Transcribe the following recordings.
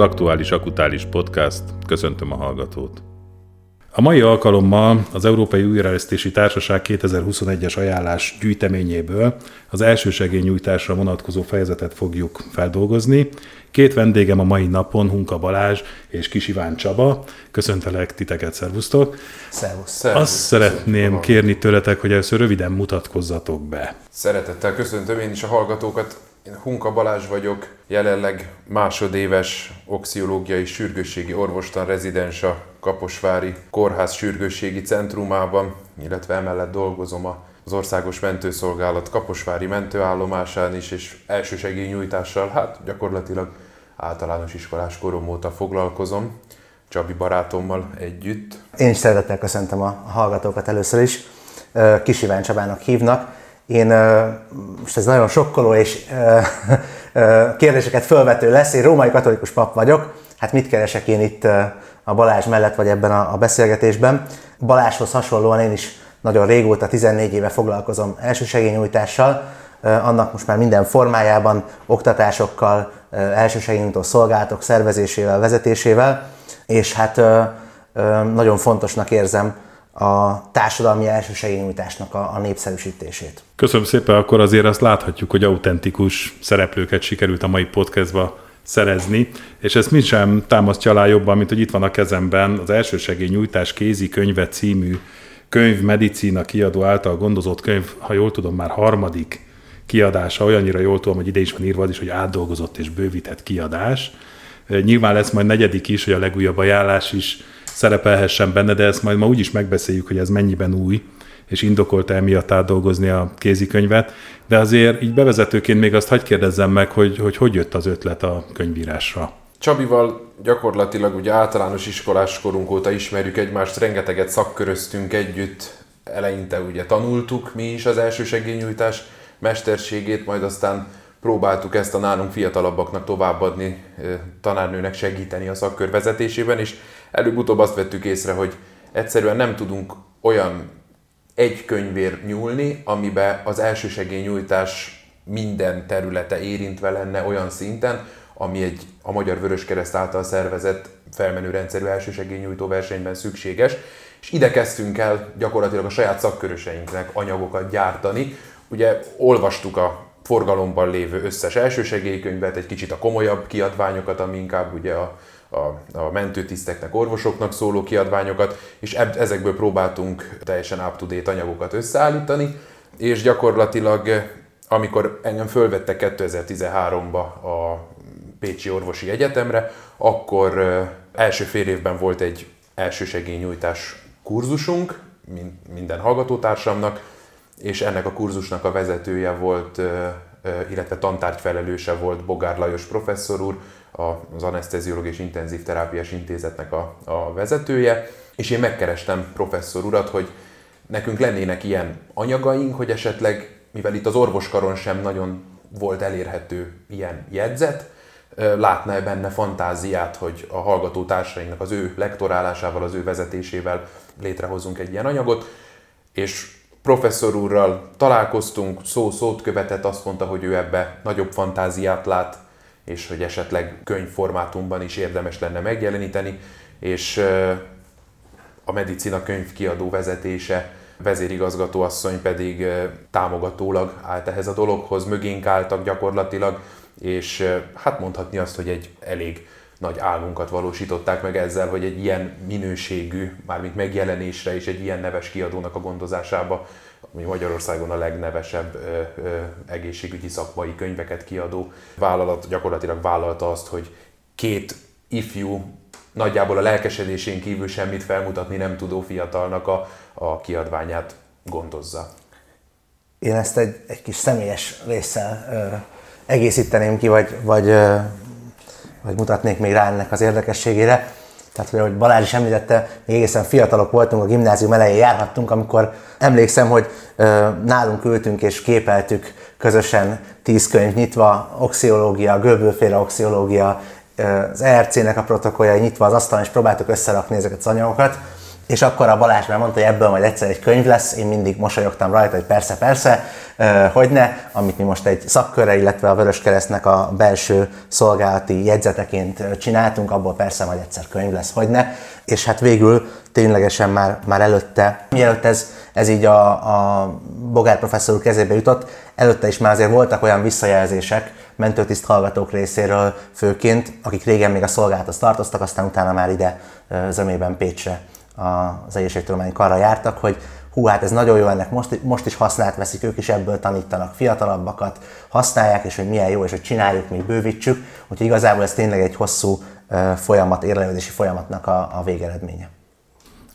Aktuális Akutális Podcast. Köszöntöm a hallgatót. A mai alkalommal az Európai Újraesztési Társaság 2021-es ajánlás gyűjteményéből az elsősegélynyújtásra vonatkozó fejezetet fogjuk feldolgozni. Két vendégem a mai napon, Hunka Balázs és Kis Iván Csaba. Köszöntelek titeket, szervusztok! Szervusz! Szervusz. Azt szeretném kérni tőletek, hogy először röviden mutatkozzatok be. Szeretettel köszöntöm én is a hallgatókat. Én Hunka Balázs vagyok, jelenleg másodéves oxiológiai sürgősségi orvostan rezidens a Kaposvári Kórház sürgősségi centrumában, illetve emellett dolgozom az Országos Mentőszolgálat Kaposvári mentőállomásán is, és elsősegélynyújtással, hát gyakorlatilag általános iskolás korom óta foglalkozom, Csabi barátommal együtt. Én is szeretettel köszöntöm a hallgatókat először is. Kis Iván Csabának hívnak. Én most ez nagyon sokkoló és kérdéseket fölvető lesz. Én római katolikus pap vagyok. Hát mit keresek én itt a Balázs mellett, vagy ebben a beszélgetésben? Balázshoz hasonlóan én is nagyon régóta, 14 éve foglalkozom elsősegélynyújtással, annak most már minden formájában, oktatásokkal, elsősegélynyújtó szolgálatok szervezésével, vezetésével, és hát nagyon fontosnak érzem a társadalmi elsősegélynyújtásnak a, a népszerűsítését. Köszönöm szépen, akkor azért azt láthatjuk, hogy autentikus szereplőket sikerült a mai podcastba szerezni, és ezt mi sem támasztja alá jobban, mint hogy itt van a kezemben az elsősegélynyújtás kézi könyve című könyv medicína kiadó által gondozott könyv, ha jól tudom, már harmadik kiadása, olyannyira jól tudom, hogy ide is van írva az is, hogy átdolgozott és bővített kiadás. Nyilván lesz majd negyedik is, hogy a legújabb ajánlás is szerepelhessen benne, de ezt majd ma úgy is megbeszéljük, hogy ez mennyiben új, és indokolt emiatt átdolgozni a kézikönyvet. De azért így bevezetőként még azt hagyd kérdezzem meg, hogy hogy, hogy jött az ötlet a könyvírásra. Csabival gyakorlatilag ugye általános iskolás korunk óta ismerjük egymást, rengeteget szakköröztünk együtt, eleinte ugye tanultuk mi is az elsősegélynyújtás mesterségét, majd aztán próbáltuk ezt a nálunk fiatalabbaknak továbbadni, tanárnőnek segíteni a szakkör vezetésében, és előbb-utóbb azt vettük észre, hogy egyszerűen nem tudunk olyan egy könyvér nyúlni, amiben az elsősegélynyújtás minden területe érintve lenne olyan szinten, ami egy a Magyar Vöröskereszt által szervezett felmenő rendszerű elsősegélynyújtó versenyben szükséges, és ide kezdtünk el gyakorlatilag a saját szakköröseinknek anyagokat gyártani. Ugye olvastuk a forgalomban lévő összes elsősegélykönyvet, egy kicsit a komolyabb kiadványokat, ami inkább ugye a, a, a mentőtiszteknek, orvosoknak szóló kiadványokat, és eb, ezekből próbáltunk teljesen up-to-date anyagokat összeállítani, és gyakorlatilag amikor engem fölvettek 2013-ba a Pécsi Orvosi Egyetemre, akkor első fél évben volt egy elsősegélynyújtás kurzusunk, minden hallgatótársamnak, és ennek a kurzusnak a vezetője volt, illetve tantárgy felelőse volt Bogár Lajos professzor úr, az Anesteziológiai és Intenzív Terápiás Intézetnek a, a vezetője, és én megkerestem professzor urat, hogy nekünk lennének ilyen anyagaink, hogy esetleg, mivel itt az orvoskaron sem nagyon volt elérhető ilyen jegyzet, látná-e benne fantáziát, hogy a hallgató társainknak az ő lektorálásával, az ő vezetésével létrehozunk egy ilyen anyagot, és professzor úrral találkoztunk, szó-szót követett, azt mondta, hogy ő ebbe nagyobb fantáziát lát, és hogy esetleg könyvformátumban is érdemes lenne megjeleníteni, és a medicina könyvkiadó vezetése, vezérigazgató asszony pedig támogatólag állt ehhez a dologhoz, mögénk álltak gyakorlatilag, és hát mondhatni azt, hogy egy elég nagy álmunkat valósították meg ezzel, hogy egy ilyen minőségű, mármint megjelenésre és egy ilyen neves kiadónak a gondozásába, ami Magyarországon a legnevesebb ö, ö, egészségügyi szakmai könyveket kiadó vállalat gyakorlatilag vállalta azt, hogy két ifjú, nagyjából a lelkesedésén kívül semmit felmutatni nem tudó fiatalnak a, a kiadványát gondozza. Én ezt egy, egy kis személyes résszel ö, egészíteném ki, vagy, vagy, vagy mutatnék még rá ennek az érdekességére. Tehát, hogy ahogy Balázs is említette, még egészen fiatalok voltunk, a gimnázium elején járhattunk, amikor emlékszem, hogy nálunk ültünk és képeltük közösen tíz könyv nyitva, oxiológia, görbülféle oxiológia, az ERC-nek a protokollja nyitva az asztalon, és próbáltuk összerakni ezeket az anyagokat. És akkor a Balázs már mondta, hogy ebből majd egyszer egy könyv lesz, én mindig mosolyogtam rajta, hogy persze, persze, hogy ne, amit mi most egy szakkörre, illetve a Vöröskeresztnek a belső szolgálati jegyzeteként csináltunk, abból persze majd egyszer könyv lesz, hogy ne, és hát végül ténylegesen már, már előtte, mielőtt ez, ez így a, a Bogár professzor kezébe jutott, előtte is már azért voltak olyan visszajelzések mentőtiszt hallgatók részéről főként, akik régen még a szolgálathoz tartoztak, aztán utána már ide zömében Pécsre az egészségtudományi karra jártak, hogy hú, hát ez nagyon jó, ennek most, most is használt veszik, ők is ebből tanítanak fiatalabbakat, használják, és hogy milyen jó, és hogy csináljuk, még bővítsük. Úgyhogy igazából ez tényleg egy hosszú folyamat, érlelődési folyamatnak a, a végeredménye.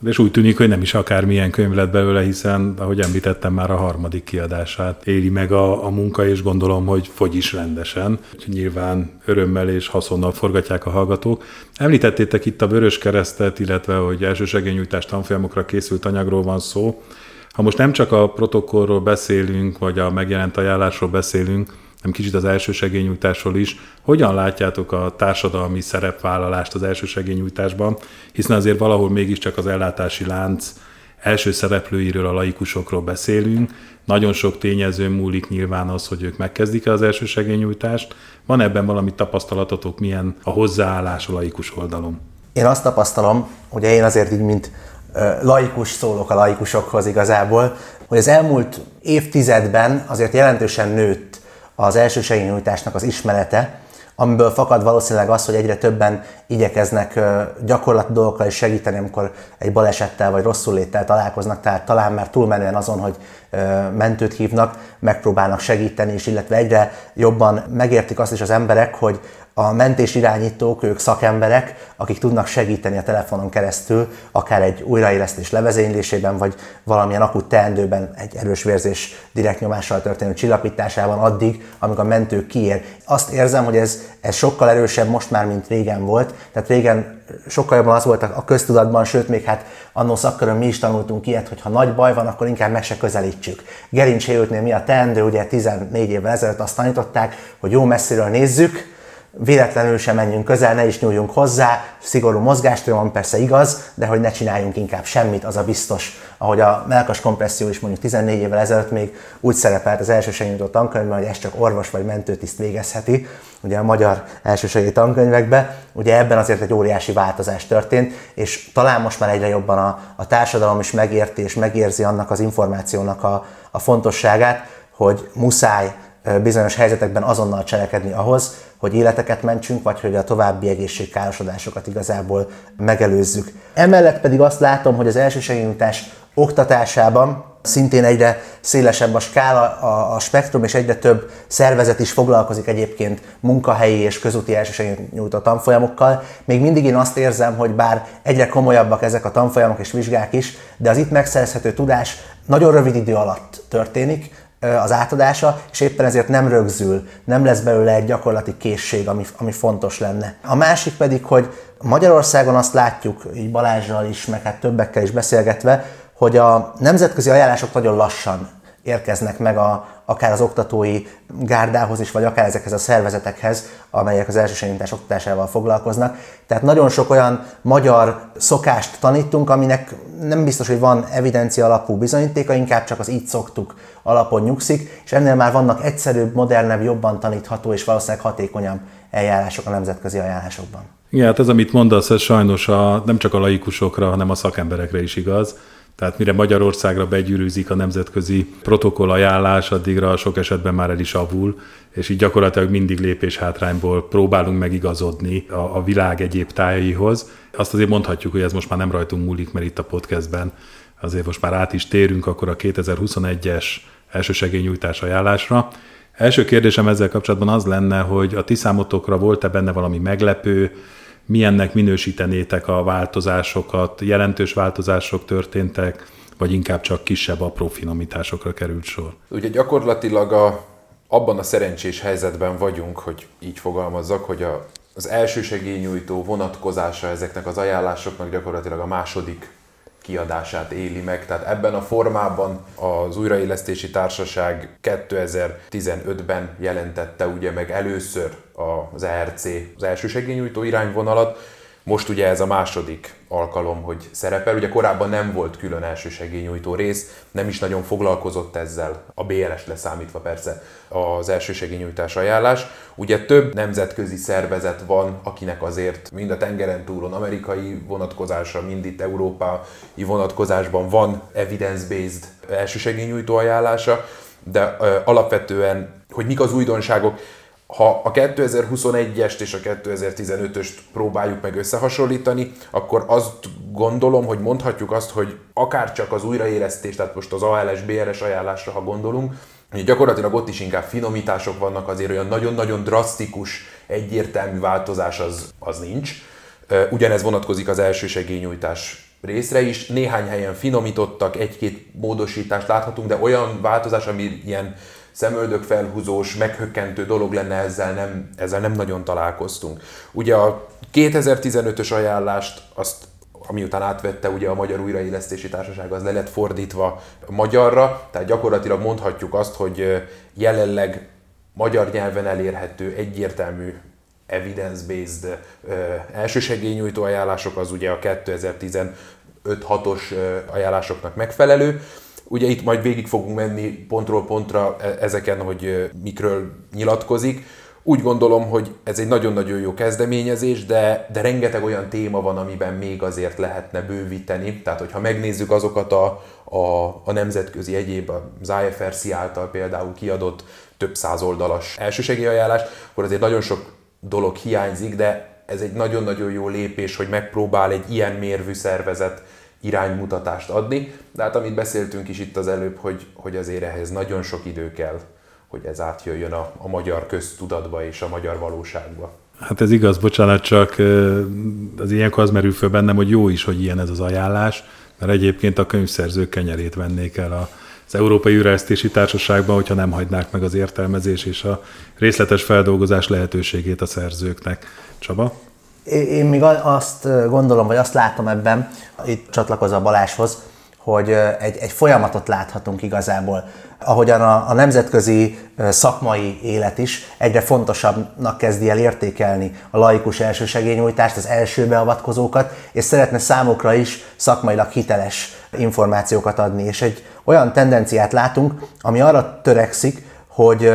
És úgy tűnik, hogy nem is akármilyen könyv lett belőle, hiszen, ahogy említettem, már a harmadik kiadását éli meg a, a munka, és gondolom, hogy fogy is rendesen. Nyilván örömmel és haszonnal forgatják a hallgatók. Említettétek itt a Vörös Keresztet, illetve hogy elsősegényújtás tanfolyamokra készült anyagról van szó. Ha most nem csak a protokollról beszélünk, vagy a megjelent ajánlásról beszélünk, nem kicsit az elsősegélynyújtásról is. Hogyan látjátok a társadalmi szerepvállalást az elsősegélynyújtásban, hiszen azért valahol mégiscsak az ellátási lánc első szereplőiről, a laikusokról beszélünk. Nagyon sok tényező múlik nyilván az, hogy ők megkezdik-e az elsősegélynyújtást. Van ebben valami tapasztalatotok, milyen a hozzáállás a laikus oldalon? Én azt tapasztalom, ugye én azért így, mint laikus szólok a laikusokhoz igazából, hogy az elmúlt évtizedben azért jelentősen nőtt az elsősegélynyújtásnak az ismerete, amiből fakad valószínűleg az, hogy egyre többen igyekeznek gyakorlati dolgokkal is segíteni, amikor egy balesettel vagy rosszul léttel találkoznak, tehát talán már túlmenően azon, hogy mentőt hívnak, megpróbálnak segíteni, és illetve egyre jobban megértik azt is az emberek, hogy a mentés irányítók, ők szakemberek, akik tudnak segíteni a telefonon keresztül, akár egy újraélesztés levezénylésében, vagy valamilyen akut teendőben egy erős vérzés direkt nyomással történő csillapításában addig, amíg a mentő kiér. Azt érzem, hogy ez, ez sokkal erősebb most már, mint régen volt. Tehát régen sokkal jobban az volt a köztudatban, sőt, még hát annó szakkörön mi is tanultunk ilyet, hogy ha nagy baj van, akkor inkább meg se közelítsük. Gerincséültnél mi a teendő, ugye 14 évvel ezelőtt azt tanították, hogy jó messziről nézzük, véletlenül sem menjünk közel, ne is nyúljunk hozzá, szigorú mozgástól van persze igaz, de hogy ne csináljunk inkább semmit, az a biztos. Ahogy a melkas kompresszió is mondjuk 14 évvel ezelőtt még úgy szerepelt az elsősegítő tankönyvben, hogy ezt csak orvos vagy mentőtiszt végezheti, ugye a magyar elsősegítő tankönyvekben, ugye ebben azért egy óriási változás történt, és talán most már egyre jobban a, a társadalom is megérti és megérzi annak az információnak a, a fontosságát, hogy muszáj bizonyos helyzetekben azonnal cselekedni ahhoz, hogy életeket mentsünk, vagy hogy a további egészségkárosodásokat igazából megelőzzük. Emellett pedig azt látom, hogy az elsősegélynyújtás oktatásában szintén egyre szélesebb a skála, a, a spektrum, és egyre több szervezet is foglalkozik egyébként munkahelyi és közúti elsősegélynyújtó tanfolyamokkal. Még mindig én azt érzem, hogy bár egyre komolyabbak ezek a tanfolyamok és vizsgák is, de az itt megszerezhető tudás nagyon rövid idő alatt történik, az átadása, és éppen ezért nem rögzül, nem lesz belőle egy gyakorlati készség, ami, ami fontos lenne. A másik pedig, hogy Magyarországon azt látjuk, így Balázsral is, meg hát többekkel is beszélgetve, hogy a nemzetközi ajánlások nagyon lassan érkeznek meg a, akár az oktatói gárdához is, vagy akár ezekhez a szervezetekhez, amelyek az elsősegítás oktatásával foglalkoznak. Tehát nagyon sok olyan magyar szokást tanítunk, aminek nem biztos, hogy van evidencia alapú bizonyítéka, inkább csak az így szoktuk alapon nyugszik, és ennél már vannak egyszerűbb, modernebb, jobban tanítható és valószínűleg hatékonyabb eljárások a nemzetközi ajánlásokban. Igen, hát ez, amit mondasz, ez sajnos a, nem csak a laikusokra, hanem a szakemberekre is igaz tehát mire Magyarországra begyűrűzik a nemzetközi protokoll ajánlás, addigra sok esetben már el is avul, és így gyakorlatilag mindig lépés hátrányból próbálunk megigazodni a, a világ egyéb tájaihoz. Azt azért mondhatjuk, hogy ez most már nem rajtunk múlik, mert itt a podcastben azért most már át is térünk akkor a 2021-es elsősegélynyújtás ajánlásra. Első kérdésem ezzel kapcsolatban az lenne, hogy a ti számotokra volt-e benne valami meglepő, milyennek minősítenétek a változásokat, jelentős változások történtek, vagy inkább csak kisebb apró finomításokra került sor? Ugye gyakorlatilag a, abban a szerencsés helyzetben vagyunk, hogy így fogalmazzak, hogy a, az elsősegélynyújtó vonatkozása ezeknek az ajánlásoknak gyakorlatilag a második kiadását éli meg. Tehát ebben a formában az Újraélesztési Társaság 2015-ben jelentette ugye meg először az ERC, az elsősegélynyújtó irányvonalat, Most ugye ez a második alkalom, hogy szerepel. Ugye korábban nem volt külön elsősegélynyújtó rész, nem is nagyon foglalkozott ezzel, a BLS leszámítva persze az elsősegélynyújtás ajánlás. Ugye több nemzetközi szervezet van, akinek azért mind a tengeren túlon amerikai vonatkozásra, mind itt európai vonatkozásban van evidence-based elsősegélynyújtó ajánlása, de ö, alapvetően, hogy mik az újdonságok, ha a 2021-est és a 2015-öst próbáljuk meg összehasonlítani, akkor azt gondolom, hogy mondhatjuk azt, hogy akár csak az újraélesztés, tehát most az ALS, BRS ajánlásra, ha gondolunk, gyakorlatilag ott is inkább finomítások vannak, azért olyan nagyon-nagyon drasztikus, egyértelmű változás az, az nincs. Ugyanez vonatkozik az elsősegélynyújtás részre is. Néhány helyen finomítottak, egy-két módosítást láthatunk, de olyan változás, ami ilyen szemöldök felhúzós, meghökkentő dolog lenne, ezzel nem, ezzel nem nagyon találkoztunk. Ugye a 2015-ös ajánlást azt amiután átvette ugye a Magyar Újraélesztési Társaság, az le lett fordítva magyarra, tehát gyakorlatilag mondhatjuk azt, hogy jelenleg magyar nyelven elérhető, egyértelmű evidence-based elsősegélynyújtó ajánlások, az ugye a 2015-6-os ajánlásoknak megfelelő. Ugye itt majd végig fogunk menni pontról pontra e, ezeken, hogy mikről nyilatkozik. Úgy gondolom, hogy ez egy nagyon-nagyon jó kezdeményezés, de, de rengeteg olyan téma van, amiben még azért lehetne bővíteni. Tehát, hogyha megnézzük azokat a, a, a nemzetközi egyéb, az IFRC által például kiadott több száz oldalas elsősegélyajánlás, akkor azért nagyon sok dolog hiányzik, de ez egy nagyon-nagyon jó lépés, hogy megpróbál egy ilyen mérvű szervezet iránymutatást adni, de hát amit beszéltünk is itt az előbb, hogy, hogy azért ehhez nagyon sok idő kell, hogy ez átjöjjön a, a magyar köztudatba és a magyar valóságba. Hát ez igaz, bocsánat, csak az ilyenkor az merül föl bennem, hogy jó is, hogy ilyen ez az ajánlás, mert egyébként a könyvszerzők kenyerét vennék el a, az Európai Üresztési Társaságban, hogyha nem hagynák meg az értelmezés és a részletes feldolgozás lehetőségét a szerzőknek. Csaba? Én még azt gondolom, vagy azt látom ebben, itt csatlakozva Baláshoz, hogy egy, egy folyamatot láthatunk igazából. Ahogyan a, a nemzetközi szakmai élet is egyre fontosabbnak kezdi el értékelni a laikus elsősegélynyújtást, az első beavatkozókat, és szeretne számukra is szakmailag hiteles információkat adni. És egy olyan tendenciát látunk, ami arra törekszik, hogy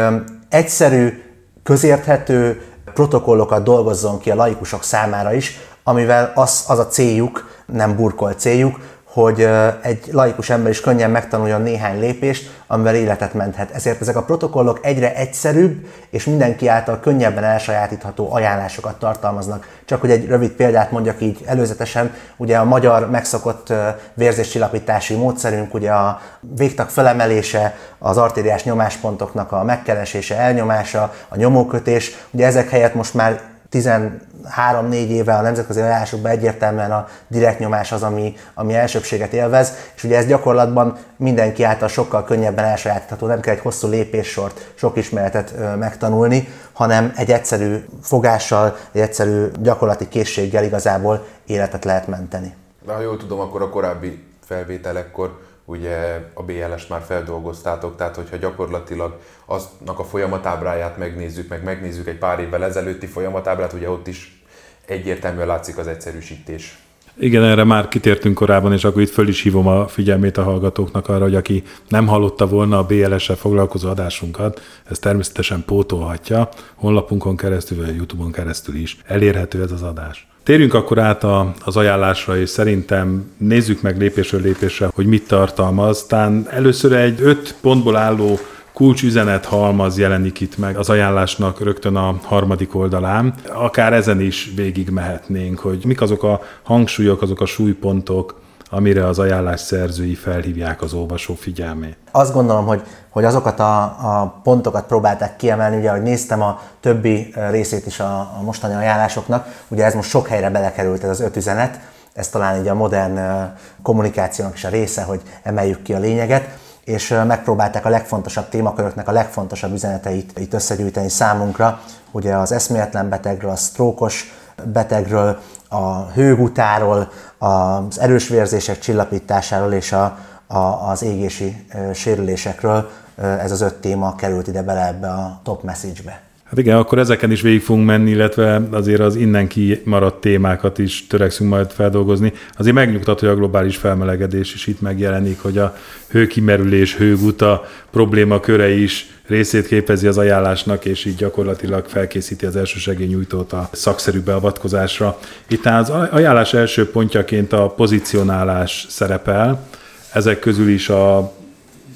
egyszerű, közérthető, protokollokat dolgozzon ki a laikusok számára is, amivel az, az a céljuk, nem burkolt céljuk, hogy egy laikus ember is könnyen megtanuljon néhány lépést, amivel életet menthet. Ezért ezek a protokollok egyre egyszerűbb és mindenki által könnyebben elsajátítható ajánlásokat tartalmaznak. Csak hogy egy rövid példát mondjak így előzetesen, ugye a magyar megszokott vérzéscsillapítási módszerünk, ugye a végtag felemelése, az artériás nyomáspontoknak a megkeresése, elnyomása, a nyomókötés, ugye ezek helyett most már 13-4 éve a nemzetközi ajánlásokban egyértelműen a direkt nyomás az, ami, ami elsőbséget élvez, és ugye ez gyakorlatban mindenki által sokkal könnyebben elsajátítható, nem kell egy hosszú lépéssort, sok ismeretet megtanulni, hanem egy egyszerű fogással, egy egyszerű gyakorlati készséggel igazából életet lehet menteni. De ha jól tudom, akkor a korábbi felvételekkor ugye a BLS-t már feldolgoztátok, tehát hogyha gyakorlatilag aznak a folyamatábráját megnézzük, meg megnézzük egy pár évvel ezelőtti folyamatábrát, ugye ott is egyértelműen látszik az egyszerűsítés. Igen, erre már kitértünk korábban, és akkor itt föl is hívom a figyelmét a hallgatóknak arra, hogy aki nem hallotta volna a BLS-sel foglalkozó adásunkat, ez természetesen pótolhatja, honlapunkon keresztül, vagy a YouTube-on keresztül is elérhető ez az adás. Térjünk akkor át a, az ajánlásra, és szerintem nézzük meg lépésről lépésre, hogy mit tartalmaz. Tán először egy öt pontból álló kulcsüzenet halmaz jelenik itt meg az ajánlásnak rögtön a harmadik oldalán. Akár ezen is végig mehetnénk, hogy mik azok a hangsúlyok, azok a súlypontok, amire az ajánlás szerzői felhívják az olvasó figyelmét. Azt gondolom, hogy, hogy azokat a, a pontokat próbálták kiemelni, ugye, hogy néztem a többi részét is a, a mostani ajánlásoknak, ugye ez most sok helyre belekerült ez az öt üzenet, ez talán így a modern kommunikációnak is a része, hogy emeljük ki a lényeget, és megpróbálták a legfontosabb témaköröknek a legfontosabb üzeneteit itt összegyűjteni számunkra, ugye az eszméletlen betegről, a sztrókos betegről, a hőgutáról, az erős vérzések csillapításáról és a, a, az égési sérülésekről ez az öt téma került ide bele ebbe a top message-be. Hát igen, akkor ezeken is végig fogunk menni, illetve azért az innen kimaradt témákat is törekszünk majd feldolgozni. Azért megnyugtat, hogy a globális felmelegedés is itt megjelenik, hogy a hőkimerülés, hőguta problémaköre is részét képezi az ajánlásnak, és így gyakorlatilag felkészíti az elsősegélynyújtót a szakszerű beavatkozásra. Itt az ajánlás első pontjaként a pozicionálás szerepel, ezek közül is a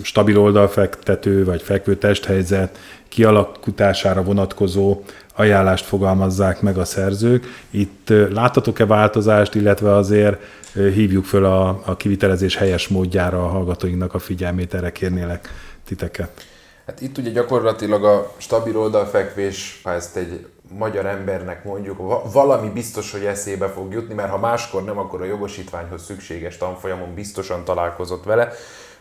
stabil oldalfektető vagy fekvő testhelyzet kialakítására vonatkozó ajánlást fogalmazzák meg a szerzők. Itt láttatok-e változást, illetve azért hívjuk föl a, a kivitelezés helyes módjára a hallgatóinknak a figyelmét, erre kérnélek titeket. Hát itt ugye gyakorlatilag a stabil oldalfekvés, ha ezt egy magyar embernek mondjuk, valami biztos, hogy eszébe fog jutni, mert ha máskor nem, akkor a jogosítványhoz szükséges tanfolyamon biztosan találkozott vele.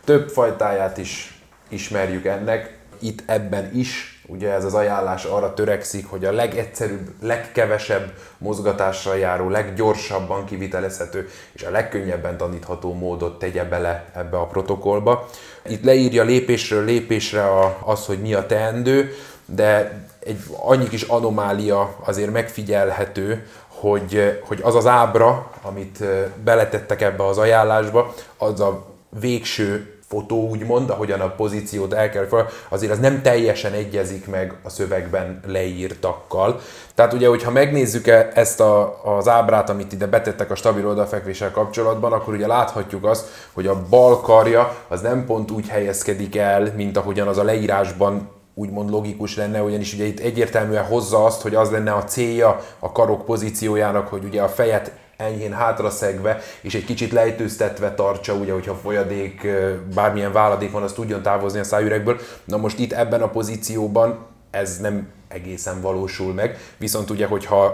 Több fajtáját is ismerjük ennek, itt ebben is, ugye ez az ajánlás arra törekszik, hogy a legegyszerűbb, legkevesebb mozgatásra járó, leggyorsabban kivitelezhető és a legkönnyebben tanítható módot tegye bele ebbe a protokollba. Itt leírja lépésről lépésre az, hogy mi a teendő, de egy annyi kis anomália azért megfigyelhető, hogy, hogy az az ábra, amit beletettek ebbe az ajánlásba, az a végső fotó, úgymond, ahogyan a pozíciót el kell fel, azért az nem teljesen egyezik meg a szövegben leírtakkal. Tehát ugye, hogyha megnézzük ezt a, az ábrát, amit ide betettek a stabil oldalfekvéssel kapcsolatban, akkor ugye láthatjuk azt, hogy a bal karja az nem pont úgy helyezkedik el, mint ahogyan az a leírásban úgymond logikus lenne, ugyanis ugye itt egyértelműen hozza azt, hogy az lenne a célja a karok pozíciójának, hogy ugye a fejet enyhén hátra szegve, és egy kicsit lejtőztetve tartsa, ugye, hogyha folyadék, bármilyen váladék van, az tudjon távozni a szájüregből. Na most itt ebben a pozícióban ez nem egészen valósul meg, viszont ugye, hogyha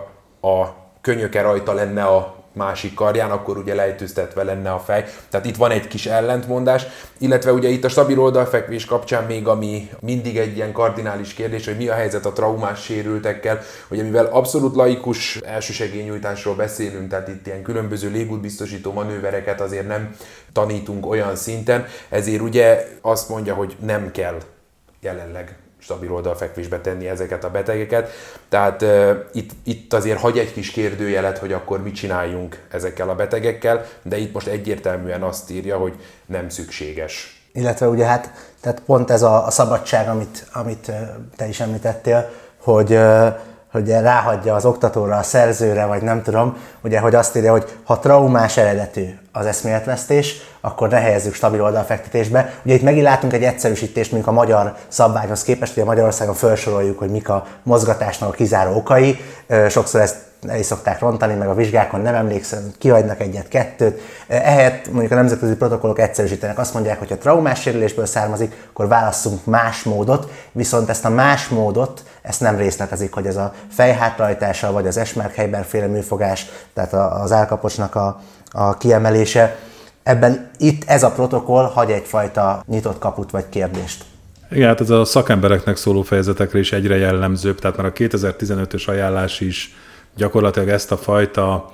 a könyöke rajta lenne a másik karján, akkor ugye lejtőztetve lenne a fej. Tehát itt van egy kis ellentmondás, illetve ugye itt a stabil oldalfekvés kapcsán még ami mindig egy ilyen kardinális kérdés, hogy mi a helyzet a traumás sérültekkel, hogy mivel abszolút laikus elsősegélynyújtásról beszélünk, tehát itt ilyen különböző légútbiztosító manővereket azért nem tanítunk olyan szinten, ezért ugye azt mondja, hogy nem kell jelenleg stabil oldalfekvésbe tenni ezeket a betegeket. Tehát uh, itt, itt azért hagy egy kis kérdőjelet, hogy akkor mit csináljunk ezekkel a betegekkel, de itt most egyértelműen azt írja, hogy nem szükséges. Illetve ugye hát tehát pont ez a, a szabadság, amit, amit te is említettél, hogy hogy ráhagyja az oktatóra, a szerzőre, vagy nem tudom, ugye, hogy azt írja, hogy ha traumás eredetű az eszméletvesztés, akkor ne helyezzük stabil oldalfektetésbe. Ugye itt megint látunk egy egyszerűsítést, mondjuk a magyar szabványhoz képest, a Magyarországon felsoroljuk, hogy mik a mozgatásnak a kizáró okai. Sokszor ezt el szokták rontani, meg a vizsgákon nem emlékszem, kihagynak egyet-kettőt. Ehelyett mondjuk a nemzetközi protokollok egyszerűsítenek, azt mondják, hogy ha traumás sérülésből származik, akkor válasszunk más módot, viszont ezt a más módot, ezt nem részletezik, hogy ez a fejhátrajtása, vagy az Esmerkheiber féle műfogás, tehát az állkapocsnak a, a kiemelése, ebben itt ez a protokoll hagy egyfajta nyitott kaput vagy kérdést. Igen, hát ez a szakembereknek szóló fejezetekre is egyre jellemzőbb, tehát már a 2015-ös ajánlás is gyakorlatilag ezt a fajta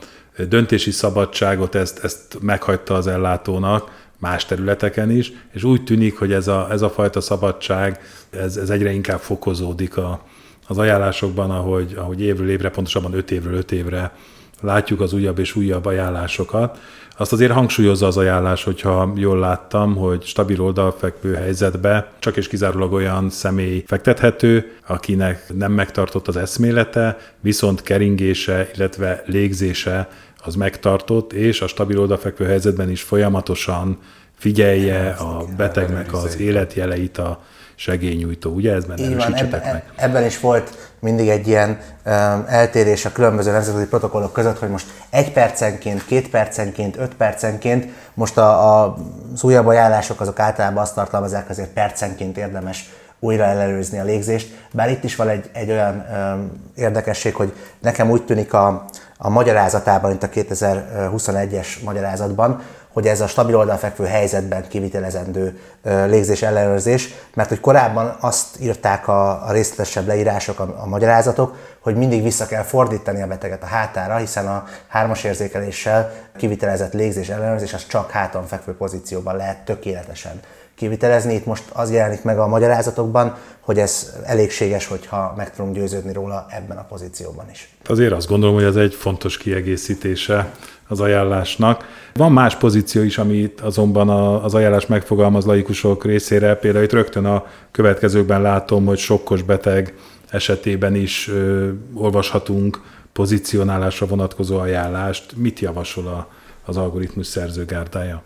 döntési szabadságot, ezt, ezt meghagyta az ellátónak más területeken is, és úgy tűnik, hogy ez a, ez a fajta szabadság, ez, ez egyre inkább fokozódik a, az ajánlásokban, ahogy, ahogy évről évre, pontosabban öt évről öt évre látjuk az újabb és újabb ajánlásokat. Azt azért hangsúlyozza az ajánlás, hogyha jól láttam, hogy stabil oldalfekvő helyzetbe csak és kizárólag olyan személy fektethető, akinek nem megtartott az eszmélete, viszont keringése, illetve légzése az megtartott, és a stabil oldalfekvő helyzetben is folyamatosan figyelje a betegnek az életjeleit, a segélynyújtó, ugye? Ez benne erősítsetek ebben, meg. Ebben is volt mindig egy ilyen um, eltérés a különböző nemzetközi protokollok között, hogy most egy percenként, két percenként, öt percenként, most a, a, az újabb ajánlások azok általában azt tartalmazzák, azért percenként érdemes újra ellenőrizni a légzést, bár itt is van egy, egy olyan um, érdekesség, hogy nekem úgy tűnik a, a magyarázatában, mint a 2021-es magyarázatban, hogy ez a stabil oldalfekvő helyzetben kivitelezendő légzés ellenőrzés, mert hogy korábban azt írták a, részletesebb leírások, a, a magyarázatok, hogy mindig vissza kell fordítani a beteget a hátára, hiszen a hármas érzékeléssel kivitelezett légzés ellenőrzés az csak háton fekvő pozícióban lehet tökéletesen kivitelezni. Itt most az jelenik meg a magyarázatokban, hogy ez elégséges, hogyha meg tudunk győződni róla ebben a pozícióban is. Azért azt gondolom, hogy ez egy fontos kiegészítése az ajánlásnak. Van más pozíció is, amit azonban az ajánlás megfogalmaz laikusok részére. Például itt rögtön a következőkben látom, hogy sokkos beteg esetében is ö, olvashatunk pozícionálásra vonatkozó ajánlást. Mit javasol a, az algoritmus szerzőgárdája?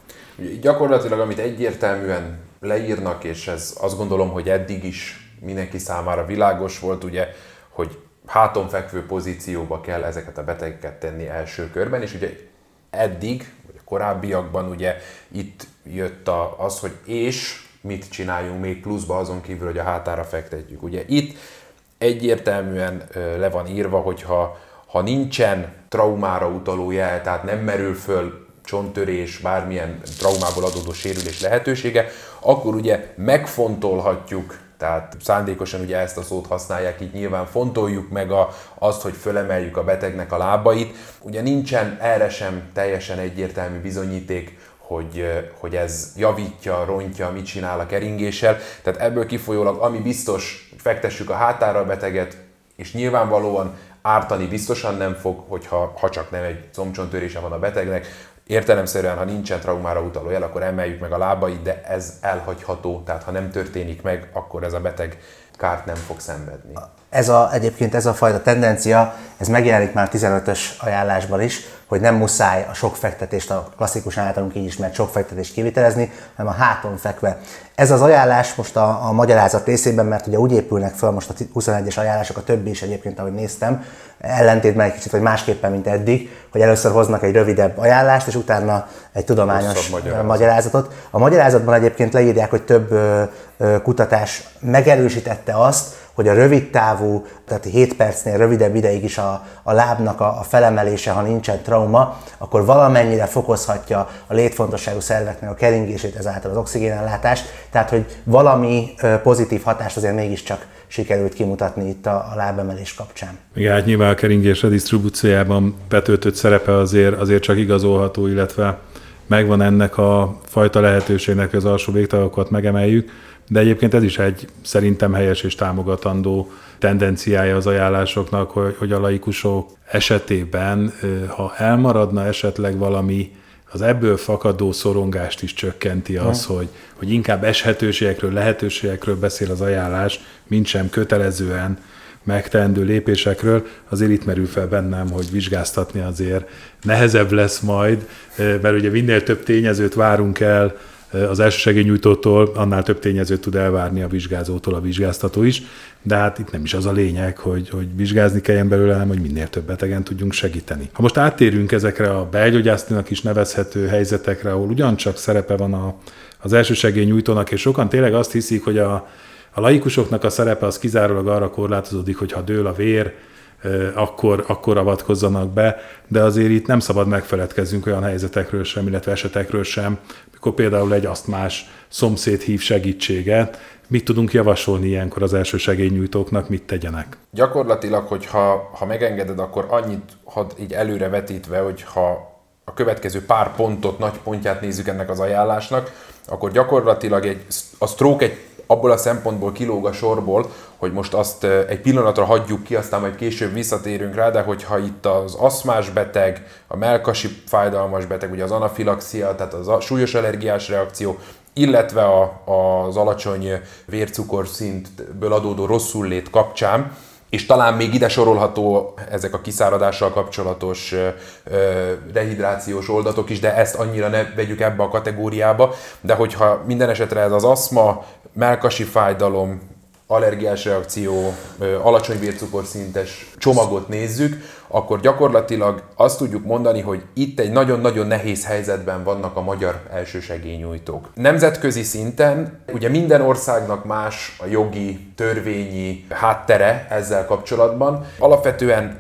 Gyakorlatilag, amit egyértelműen leírnak, és ez azt gondolom, hogy eddig is mindenki számára világos volt, ugye, hogy háton fekvő pozícióba kell ezeket a betegeket tenni első körben, és ugye eddig, vagy a korábbiakban ugye itt jött a, az, hogy és mit csináljunk még pluszba azon kívül, hogy a hátára fektetjük. Ugye itt egyértelműen le van írva, hogyha ha nincsen traumára utaló jel, tehát nem merül föl csonttörés, bármilyen traumából adódó sérülés lehetősége, akkor ugye megfontolhatjuk, tehát szándékosan ugye ezt a szót használják, így nyilván fontoljuk meg a, azt, hogy fölemeljük a betegnek a lábait. Ugye nincsen erre sem teljesen egyértelmű bizonyíték, hogy, hogy ez javítja, rontja, mit csinál a keringéssel. Tehát ebből kifolyólag, ami biztos, fektessük a hátára a beteget, és nyilvánvalóan ártani biztosan nem fog, hogyha ha csak nem egy combcsonttörése van a betegnek, Értelemszerűen, ha nincsen traumára utaló jel, akkor emeljük meg a lábait, de ez elhagyható, tehát ha nem történik meg, akkor ez a beteg kárt nem fog szenvedni. Ez a, egyébként ez a fajta tendencia, ez megjelenik már 15-ös ajánlásban is, hogy nem muszáj a sok fektetést, a klasszikus általunk így ismert sok fektetést kivitelezni, hanem a háton fekve. Ez az ajánlás most a, a magyarázat részében, mert ugye úgy épülnek fel most a 21-es ajánlások, a többi is egyébként, ahogy néztem, ellentétben egy kicsit, vagy másképpen, mint eddig, hogy először hoznak egy rövidebb ajánlást, és utána egy tudományos magyarázat. magyarázatot. A magyarázatban egyébként leírják, hogy több kutatás megerősítette azt, hogy a rövid távú, tehát 7 percnél rövidebb ideig is a, a lábnak a, a felemelése, ha nincsen trauma, akkor valamennyire fokozhatja a létfontosságú szerveknek a keringését, ezáltal az oxigénellátást, tehát hogy valami pozitív hatást azért mégiscsak sikerült kimutatni itt a, a lábemelés kapcsán. Igen, hát nyilván a keringés redistribúciójában betöltött szerepe azért, azért csak igazolható, illetve megvan ennek a fajta lehetőségnek, hogy az alsó végtagakat megemeljük, de egyébként ez is egy szerintem helyes és támogatandó tendenciája az ajánlásoknak, hogy, hogy a laikusok esetében, ha elmaradna esetleg valami, az ebből fakadó szorongást is csökkenti az, hogy, hogy inkább eshetőségekről, lehetőségekről beszél az ajánlás, mint sem kötelezően megteendő lépésekről, azért itt merül fel bennem, hogy vizsgáztatni azért nehezebb lesz majd, mert ugye minél több tényezőt várunk el az elsősegélynyújtótól, annál több tényezőt tud elvárni a vizsgázótól a vizsgáztató is, de hát itt nem is az a lényeg, hogy, hogy vizsgázni kelljen belőle, hanem hogy minél több betegen tudjunk segíteni. Ha most áttérünk ezekre a belgyógyásztónak is nevezhető helyzetekre, ahol ugyancsak szerepe van a, az elsősegélynyújtónak, és sokan tényleg azt hiszik, hogy a, a laikusoknak a szerepe az kizárólag arra korlátozódik, hogy ha dől a vér, akkor, akkor avatkozzanak be, de azért itt nem szabad megfeledkezzünk olyan helyzetekről sem, illetve esetekről sem, mikor például egy asztmás szomszéd hív segítséget, mit tudunk javasolni ilyenkor az első segélynyújtóknak, mit tegyenek? Gyakorlatilag, hogyha ha megengeded, akkor annyit had így előre vetítve, hogy ha a következő pár pontot, nagy pontját nézzük ennek az ajánlásnak, akkor gyakorlatilag egy, a stroke egy abból a szempontból kilóg a sorból, hogy most azt egy pillanatra hagyjuk ki, aztán majd később visszatérünk rá, de hogyha itt az aszmás beteg, a melkasi fájdalmas beteg, ugye az anafilaxia, tehát az súlyos allergiás reakció, illetve a, az alacsony vércukorszintből adódó rosszullét kapcsán, és talán még ide sorolható ezek a kiszáradással kapcsolatos rehidrációs oldatok is, de ezt annyira ne vegyük ebbe a kategóriába, de hogyha minden esetre ez az aszma, melkasi fájdalom, allergiás reakció, alacsony vércukorszintes csomagot nézzük, akkor gyakorlatilag azt tudjuk mondani, hogy itt egy nagyon-nagyon nehéz helyzetben vannak a magyar elsősegélynyújtók. Nemzetközi szinten ugye minden országnak más a jogi, törvényi háttere ezzel kapcsolatban. Alapvetően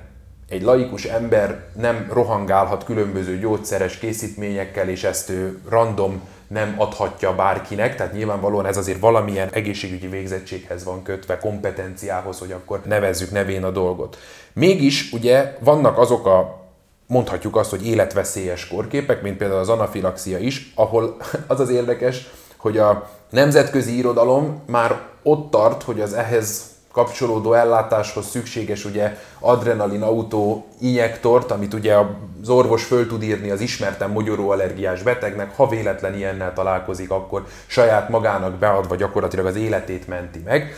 egy laikus ember nem rohangálhat különböző gyógyszeres készítményekkel, és ezt ő random nem adhatja bárkinek, tehát nyilvánvalóan ez azért valamilyen egészségügyi végzettséghez van kötve, kompetenciához, hogy akkor nevezzük nevén a dolgot. Mégis ugye vannak azok a mondhatjuk azt, hogy életveszélyes korképek, mint például az anafilaxia is, ahol az az érdekes, hogy a nemzetközi irodalom már ott tart, hogy az ehhez kapcsolódó ellátáshoz szükséges ugye adrenalin autó injektort, amit ugye az orvos föl tud írni az ismerten mogyoróallergiás betegnek, ha véletlen ilyennel találkozik, akkor saját magának beadva gyakorlatilag az életét menti meg.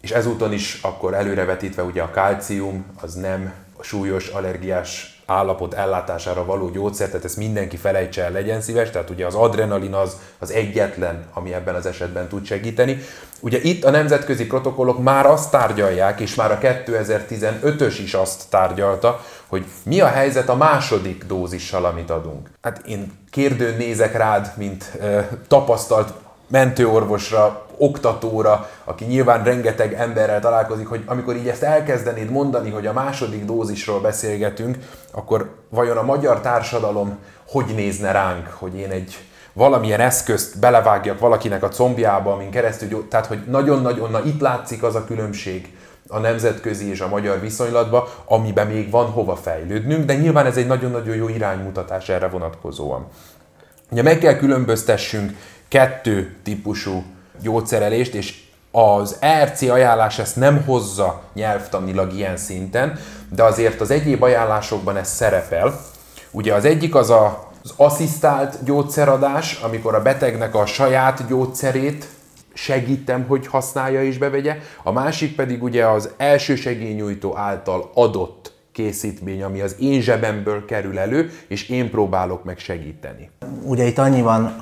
És ezúton is akkor előrevetítve ugye a kalcium az nem súlyos allergiás állapot ellátására való gyógyszer, tehát ezt mindenki felejtse el, legyen szíves, tehát ugye az adrenalin az, az egyetlen, ami ebben az esetben tud segíteni. Ugye itt a nemzetközi protokollok már azt tárgyalják, és már a 2015-ös is azt tárgyalta, hogy mi a helyzet a második dózissal, amit adunk. Hát én kérdőn nézek rád, mint ö, tapasztalt mentőorvosra, oktatóra, aki nyilván rengeteg emberrel találkozik, hogy amikor így ezt elkezdenéd mondani, hogy a második dózisról beszélgetünk, akkor vajon a magyar társadalom hogy nézne ránk, hogy én egy valamilyen eszközt belevágjak valakinek a combjába, amin keresztül, tehát hogy nagyon-nagyon, na itt látszik az a különbség a nemzetközi és a magyar viszonylatba, amiben még van hova fejlődnünk, de nyilván ez egy nagyon-nagyon jó iránymutatás erre vonatkozóan. Ugye meg kell különböztessünk kettő típusú gyógyszerelést, és az ERC ajánlás ezt nem hozza nyelvtanilag ilyen szinten, de azért az egyéb ajánlásokban ez szerepel. Ugye az egyik az a, az asszisztált gyógyszeradás, amikor a betegnek a saját gyógyszerét segítem, hogy használja és bevegye, a másik pedig ugye az elsősegélynyújtó által adott készítmény, ami az én zsebemből kerül elő, és én próbálok meg segíteni. Ugye itt annyi van,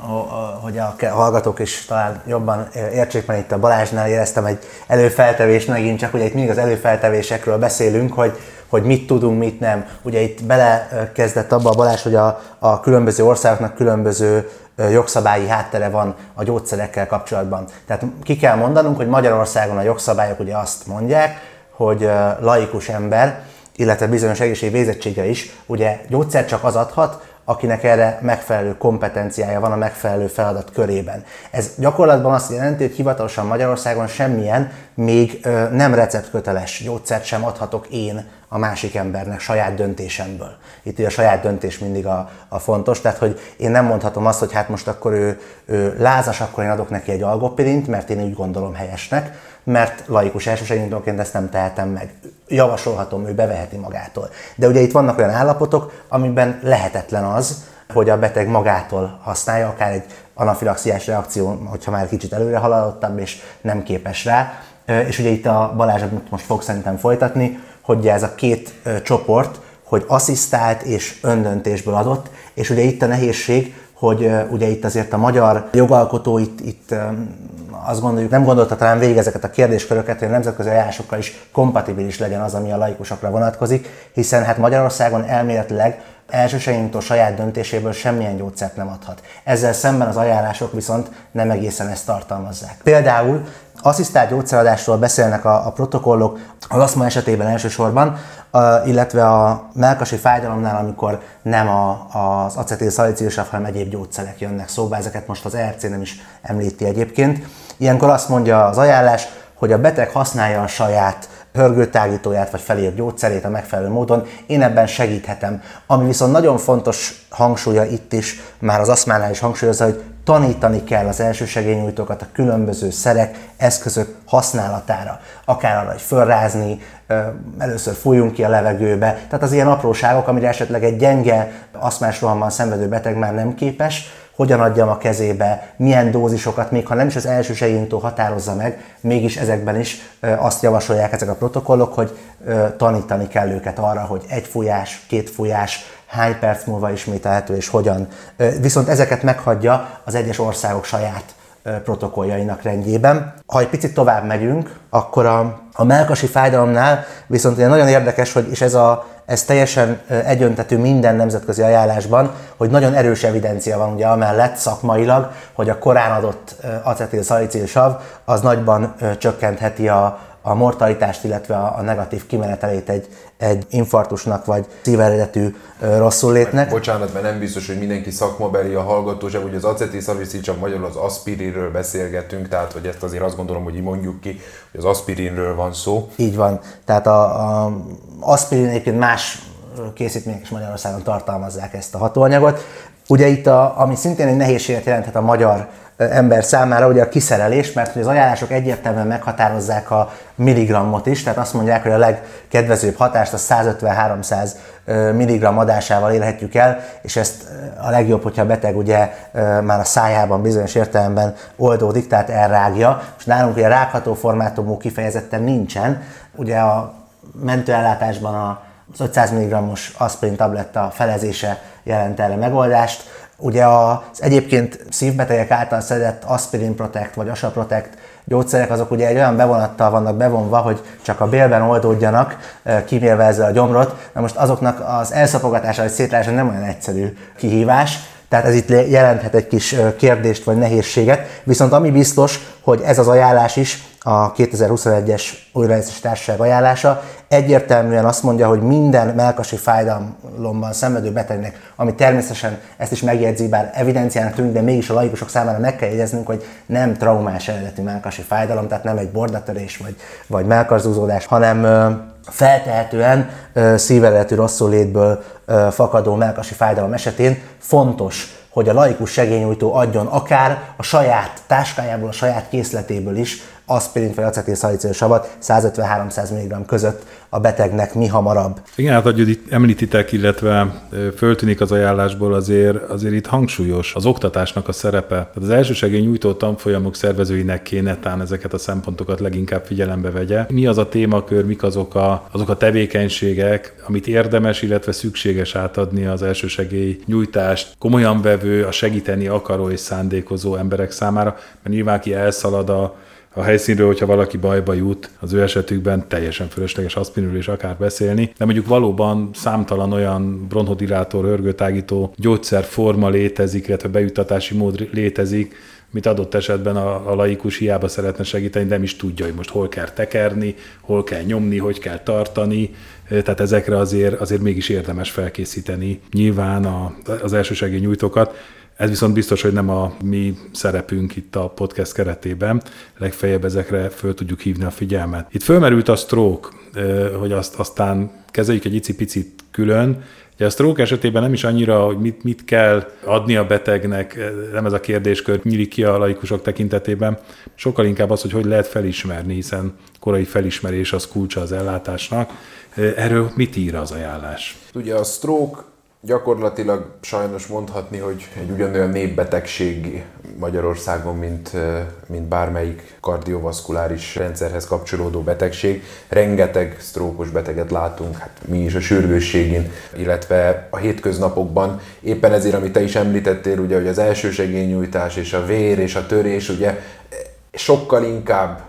hogy a hallgatók is talán jobban értsék, mert itt a Balázsnál éreztem egy előfeltevés megint, csak ugye itt mindig az előfeltevésekről beszélünk, hogy, hogy mit tudunk, mit nem. Ugye itt belekezdett abba a Balázs, hogy a, a különböző országoknak különböző jogszabályi háttere van a gyógyszerekkel kapcsolatban. Tehát ki kell mondanunk, hogy Magyarországon a jogszabályok ugye azt mondják, hogy laikus ember illetve bizonyos egészségvégzettsége is, ugye gyógyszer csak az adhat, akinek erre megfelelő kompetenciája van a megfelelő feladat körében. Ez gyakorlatban azt jelenti, hogy hivatalosan Magyarországon semmilyen még nem receptköteles gyógyszert sem adhatok én a másik embernek saját döntésemből. Itt ugye a saját döntés mindig a, a fontos, tehát hogy én nem mondhatom azt, hogy hát most akkor ő, ő lázas, akkor én adok neki egy algopirint, mert én úgy gondolom helyesnek, mert laikus elsősegítőként ezt nem tehetem meg. Javasolhatom, ő beveheti magától. De ugye itt vannak olyan állapotok, amiben lehetetlen az, hogy a beteg magától használja, akár egy anafilaxiás reakció, hogyha már kicsit előre haladottabb és nem képes rá. És ugye itt a Balázs most fog szerintem folytatni, hogy ez a két csoport, hogy asszisztált és öndöntésből adott, és ugye itt a nehézség, hogy ugye itt azért a magyar jogalkotó itt, itt azt gondoljuk, nem gondolta talán végig ezeket a kérdésköröket, hogy a nemzetközi ajánlásokkal is kompatibilis legyen az, ami a laikusokra vonatkozik, hiszen hát Magyarországon elméletileg elsőségintől saját döntéséből semmilyen gyógyszert nem adhat. Ezzel szemben az ajánlások viszont nem egészen ezt tartalmazzák. Például asszisztált gyógyszeradásról beszélnek a, a protokollok az aszma esetében elsősorban, illetve a melkasi fájdalomnál, amikor nem a, az acetil szalicilsav, hanem egyéb gyógyszerek jönnek szóba, ezeket most az ERC nem is említi egyébként. Ilyenkor azt mondja az ajánlás, hogy a beteg használja a saját hörgőtágítóját vagy felírt gyógyszerét a megfelelő módon, én ebben segíthetem. Ami viszont nagyon fontos hangsúlya itt is, már az aszmánál is hangsúlyozza, hogy tanítani kell az elsősegélynyújtókat a különböző szerek, eszközök használatára. Akár arra, hogy fölrázni, először fújjunk ki a levegőbe. Tehát az ilyen apróságok, amire esetleg egy gyenge aszmás rohamban szenvedő beteg már nem képes, hogyan adjam a kezébe, milyen dózisokat, még ha nem is az első segélyintó határozza meg, mégis ezekben is azt javasolják ezek a protokollok, hogy tanítani kell őket arra, hogy egy fújás, két fújás, hány perc múlva ismételhető és hogyan. Viszont ezeket meghagyja az egyes országok saját protokolljainak rendjében. Ha egy picit tovább megyünk, akkor a, a melkasi fájdalomnál viszont nagyon érdekes, hogy és ez a ez teljesen egyöntetű minden nemzetközi ajánlásban, hogy nagyon erős evidencia van ugye amellett szakmailag, hogy a korán adott acetil sav az nagyban csökkentheti a, a mortalitást, illetve a, a negatív kimenetelét egy, egy infarktusnak vagy szíveredetű rosszul létnek. Bocsánat, mert nem biztos, hogy mindenki szakmabeli a hallgató, hogy az acetil csak magyarul az aspirinről beszélgetünk, tehát hogy ezt azért azt gondolom, hogy így mondjuk ki, hogy az aspirinről van szó. Így van. Tehát a, a aspirin egyébként más készítmények is Magyarországon tartalmazzák ezt a hatóanyagot. Ugye itt, a, ami szintén egy nehézséget jelenthet a magyar ember számára ugye a kiszerelés, mert hogy az ajánlások egyértelműen meghatározzák a milligrammot is, tehát azt mondják, hogy a legkedvezőbb hatást a 150-300 milligramm adásával érhetjük el, és ezt a legjobb, hogyha a beteg ugye már a szájában bizonyos értelemben oldódik, tehát elrágja. És nálunk ugye rágható formátumú kifejezetten nincsen, ugye a mentőellátásban az 500 mg-os aspirin tabletta felezése jelent erre megoldást, Ugye az egyébként szívbetegek által szedett Aspirin Protect vagy Asa Protect gyógyszerek azok ugye egy olyan bevonattal vannak bevonva, hogy csak a bélben oldódjanak, kimélve ezzel a gyomrot. Na most azoknak az elszapogatása vagy szétrása nem olyan egyszerű kihívás, tehát ez itt jelenthet egy kis kérdést vagy nehézséget. Viszont ami biztos, hogy ez az ajánlás is a 2021-es újraegyszerűsítési társaság ajánlása egyértelműen azt mondja, hogy minden melkasi fájdalomban szenvedő betegnek, ami természetesen ezt is megjegyzi, bár evidenciának tűnik, de mégis a laikusok számára meg kell jegyeznünk, hogy nem traumás eredeti melkasi fájdalom, tehát nem egy bordatörés vagy, vagy melkarzúzódás, hanem feltehetően szíveletű rosszul létből fakadó melkasi fájdalom esetén fontos, hogy a laikus segélynyújtó adjon akár a saját táskájából, a saját készletéből is aspirint vagy acetilszalicil savat 150-300 mg között a betegnek mi hamarabb. Igen, hát hogy itt említitek, illetve föltűnik az ajánlásból, azért, azért itt hangsúlyos az oktatásnak a szerepe. Tehát az elsősegély nyújtó tanfolyamok szervezőinek kéne tán ezeket a szempontokat leginkább figyelembe vegye. Mi az a témakör, mik azok a, azok a tevékenységek, amit érdemes, illetve szükséges átadni az elsősegély nyújtást komolyan vevő, a segíteni akaró és szándékozó emberek számára, mert nyilván ki elszalad a a helyszínről, hogyha valaki bajba jut, az ő esetükben teljesen fölösleges aspirinről is akár beszélni, de mondjuk valóban számtalan olyan bronhodilátor, hörgőtágító gyógyszerforma létezik, illetve bejuttatási mód létezik, mit adott esetben a, a laikus hiába szeretne segíteni, nem is tudja, hogy most hol kell tekerni, hol kell nyomni, hogy kell tartani, tehát ezekre azért, azért mégis érdemes felkészíteni nyilván a, az elsősegély nyújtókat. Ez viszont biztos, hogy nem a mi szerepünk itt a podcast keretében, legfeljebb ezekre föl tudjuk hívni a figyelmet. Itt fölmerült a stroke, hogy azt aztán kezeljük egy icipicit külön, Ugye a stroke esetében nem is annyira, hogy mit, mit kell adni a betegnek, nem ez a kérdéskör nyílik ki a laikusok tekintetében, sokkal inkább az, hogy hogy lehet felismerni, hiszen korai felismerés az kulcsa az ellátásnak. Erről mit ír az ajánlás? Ugye a stroke gyakorlatilag sajnos mondhatni, hogy egy ugyanolyan népbetegség Magyarországon, mint, mint bármelyik kardiovaszkuláris rendszerhez kapcsolódó betegség. Rengeteg sztrókos beteget látunk, hát mi is a sürgősségén, illetve a hétköznapokban. Éppen ezért, amit te is említettél, ugye, hogy az elsősegélynyújtás és a vér és a törés, ugye sokkal inkább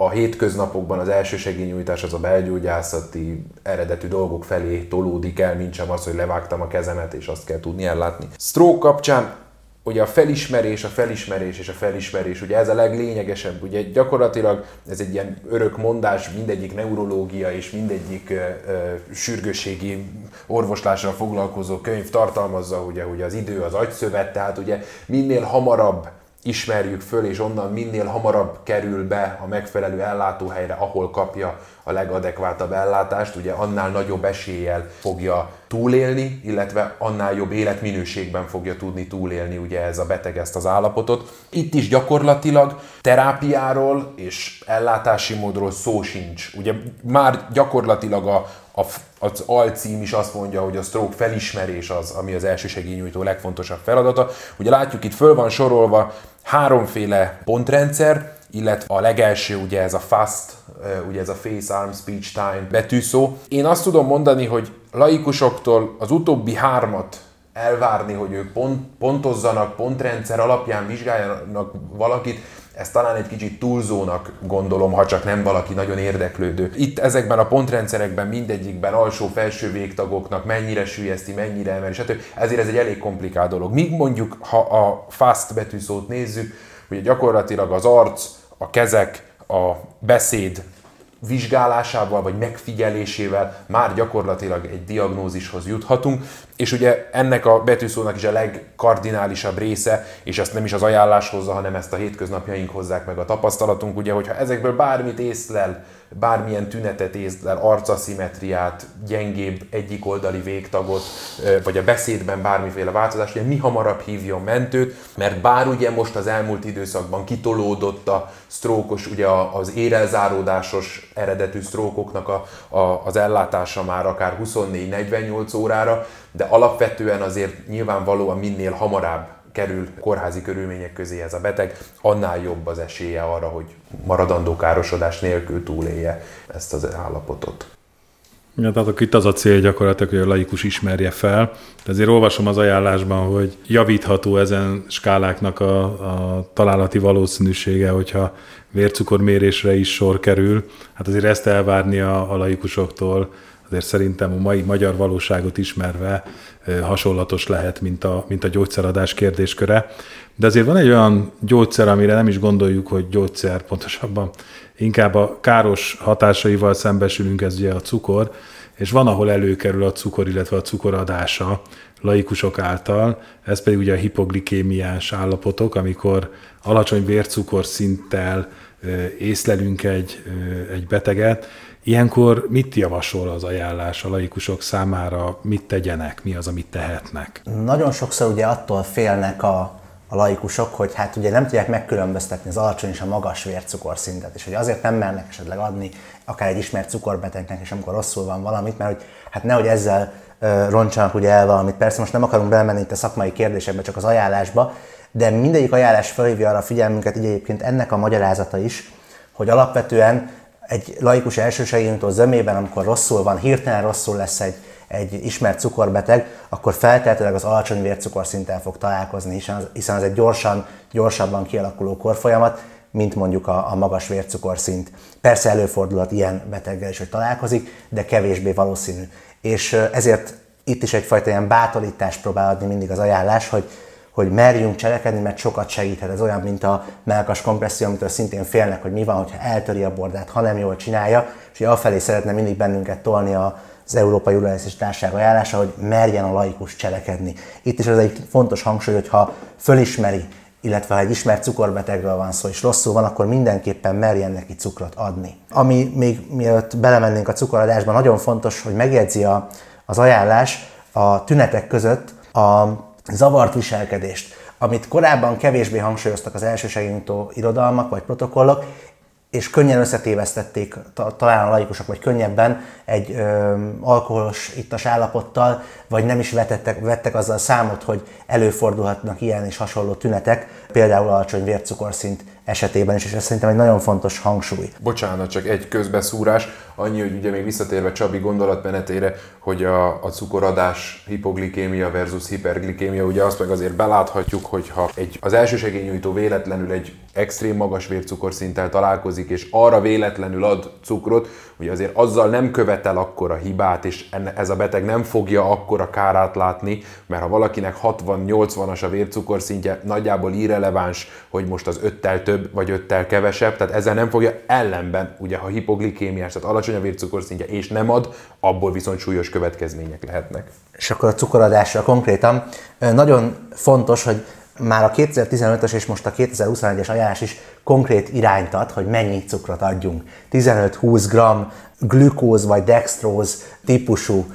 a hétköznapokban az elsősegélynyújtás az a belgyógyászati eredetű dolgok felé tolódik el, mint sem az, hogy levágtam a kezemet, és azt kell tudni ellátni. Stroke kapcsán ugye a felismerés, a felismerés és a felismerés, ugye ez a leglényegesebb, ugye gyakorlatilag ez egy ilyen örök mondás, mindegyik neurológia és mindegyik ö, ö, sürgősségi orvoslással foglalkozó könyv tartalmazza, ugye, hogy az idő az agyszövet, tehát ugye minél hamarabb ismerjük föl, és onnan minél hamarabb kerül be a megfelelő ellátóhelyre, ahol kapja a legadekvátabb ellátást, ugye annál nagyobb eséllyel fogja túlélni, illetve annál jobb életminőségben fogja tudni túlélni ugye ez a beteg ezt az állapotot. Itt is gyakorlatilag terápiáról és ellátási módról szó sincs. Ugye már gyakorlatilag a, a, az alcím is azt mondja, hogy a stroke felismerés az, ami az elsősegélynyújtó legfontosabb feladata. Ugye látjuk itt föl van sorolva háromféle pontrendszer, illetve a legelső ugye ez a FAST, ugye ez a Face Arm Speech Time betűszó. Én azt tudom mondani, hogy laikusoktól az utóbbi hármat elvárni, hogy ők pont, pontozzanak, pontrendszer alapján vizsgáljanak valakit, ezt talán egy kicsit túlzónak gondolom, ha csak nem valaki nagyon érdeklődő. Itt ezekben a pontrendszerekben mindegyikben alsó-felső végtagoknak mennyire sülyezti, mennyire emeli, stb. Ezért ez egy elég komplikált dolog. Míg mondjuk, ha a fast betűszót nézzük, ugye gyakorlatilag az arc, a kezek, a beszéd vizsgálásával vagy megfigyelésével már gyakorlatilag egy diagnózishoz juthatunk, és ugye ennek a betűszónak is a legkardinálisabb része, és ezt nem is az ajánlás hozza, hanem ezt a hétköznapjaink hozzák meg a tapasztalatunk, ugye, hogyha ezekből bármit észlel bármilyen tünetet észlel, arcaszimetriát, gyengébb egyik oldali végtagot, vagy a beszédben bármiféle változást, hogy mi hamarabb hívjon mentőt, mert bár ugye most az elmúlt időszakban kitolódott a sztrókos, ugye az érelzáródásos eredetű sztrókoknak a, a, az ellátása már akár 24-48 órára, de alapvetően azért nyilvánvalóan minél hamarabb kerül kórházi körülmények közé ez a beteg, annál jobb az esélye arra, hogy maradandó károsodás nélkül túlélje ezt az állapotot. Ja, tehát itt az a cél gyakorlatilag, hogy a laikus ismerje fel. De azért olvasom az ajánlásban, hogy javítható ezen skáláknak a, a találati valószínűsége, hogyha vércukormérésre is sor kerül. Hát azért ezt elvárni a, a laikusoktól, azért szerintem a mai magyar valóságot ismerve hasonlatos lehet, mint a, mint a gyógyszeradás kérdésköre. De azért van egy olyan gyógyszer, amire nem is gondoljuk, hogy gyógyszer, pontosabban inkább a káros hatásaival szembesülünk, ez ugye a cukor, és van, ahol előkerül a cukor, illetve a cukoradása laikusok által, ez pedig ugye a hipoglikémiás állapotok, amikor alacsony vércukor szinttel észlelünk egy, egy beteget, Ilyenkor mit javasol az ajánlás a laikusok számára, mit tegyenek, mi az, amit tehetnek? Nagyon sokszor ugye attól félnek a, a laikusok, hogy hát ugye nem tudják megkülönböztetni az alacsony és a magas vércukorszintet, és hogy azért nem mernek esetleg adni akár egy ismert cukorbetegnek, és amikor rosszul van valamit, mert hogy hát nehogy ezzel roncsanak ugye el valamit. Persze most nem akarunk belemenni itt a szakmai kérdésekbe, csak az ajánlásba, de mindegyik ajánlás felhívja arra a figyelmünket, így egyébként ennek a magyarázata is, hogy alapvetően egy laikus elsősegélyüntő zömében, amikor rosszul van, hirtelen rosszul lesz egy, egy ismert cukorbeteg, akkor feltétlenül az alacsony vércukorszinttel fog találkozni, hiszen az egy gyorsan, gyorsabban kialakuló korfolyamat, mint mondjuk a, a magas vércukorszint. Persze előfordulhat ilyen beteggel is, hogy találkozik, de kevésbé valószínű. És ezért itt is egyfajta ilyen bátorítást próbál adni mindig az ajánlás, hogy hogy merjünk cselekedni, mert sokat segíthet. Ez olyan, mint a melkas kompresszió, amitől szintén félnek, hogy mi van, hogyha eltöri a bordát, ha nem jól csinálja, és hogy afelé szeretne mindig bennünket tolni az Európai Urológiai Társaság ajánlása, hogy merjen a laikus cselekedni. Itt is az egy fontos hangsúly, hogy ha fölismeri, illetve ha egy ismert cukorbetegről van szó, és rosszul van, akkor mindenképpen merjen neki cukrot adni. Ami még mielőtt belemennénk a cukoradásba, nagyon fontos, hogy megjegyzi a, az ajánlás a tünetek között a zavart viselkedést, amit korábban kevésbé hangsúlyoztak az elsősegélynyújtó irodalmak vagy protokollok, és könnyen összetévesztették talán a laikusok, vagy könnyebben egy ö, alkoholos ittas állapottal, vagy nem is vetettek, vettek azzal számot, hogy előfordulhatnak ilyen és hasonló tünetek, például alacsony vércukorszint esetében is, és ez szerintem egy nagyon fontos hangsúly. Bocsánat, csak egy közbeszúrás, annyi, hogy ugye még visszatérve Csabi gondolatmenetére, hogy a, a cukoradás hipoglikémia versus hiperglikémia, ugye azt meg azért beláthatjuk, hogy ha egy, az elsősegélynyújtó véletlenül egy extrém magas vércukorszinttel találkozik, és arra véletlenül ad cukrot, ugye azért azzal nem követel akkora hibát, és ez a beteg nem fogja akkora kárát látni, mert ha valakinek 60-80-as a vércukorszintje, nagyjából irreleváns, hogy most az öttel több vagy öttel kevesebb, tehát ezzel nem fogja ellenben, ugye ha hipoglikémiás, tehát alacsony a vércukorszintje és nem ad, abból viszont súlyos következmények lehetnek. És akkor a cukoradásra konkrétan nagyon fontos, hogy már a 2015-ös és most a 2021-es ajánlás is konkrét irányt ad, hogy mennyi cukrot adjunk. 15-20 g glükóz vagy dextróz típusú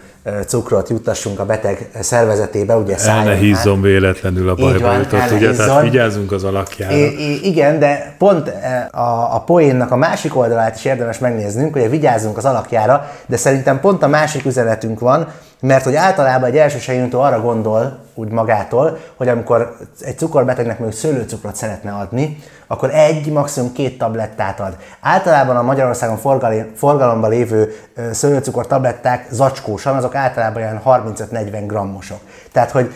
cukrot juttassunk a beteg szervezetébe, ugye El ne hízzon véletlenül a bajba jutott, ugye, tehát vigyázzunk az alakjára. I- I- igen, de pont a, a poénnak a másik oldalát is érdemes megnéznünk, hogy vigyázzunk az alakjára, de szerintem pont a másik üzenetünk van, mert hogy általában egy elsősegélynyújtó arra gondol, úgy magától, hogy amikor egy cukorbetegnek még szőlőcukrot szeretne adni, akkor egy, maximum két tablettát ad. Általában a Magyarországon forgalomban lévő szőlőcukor tabletták zacskósan, azok általában olyan 35-40 grammosok. Tehát, hogy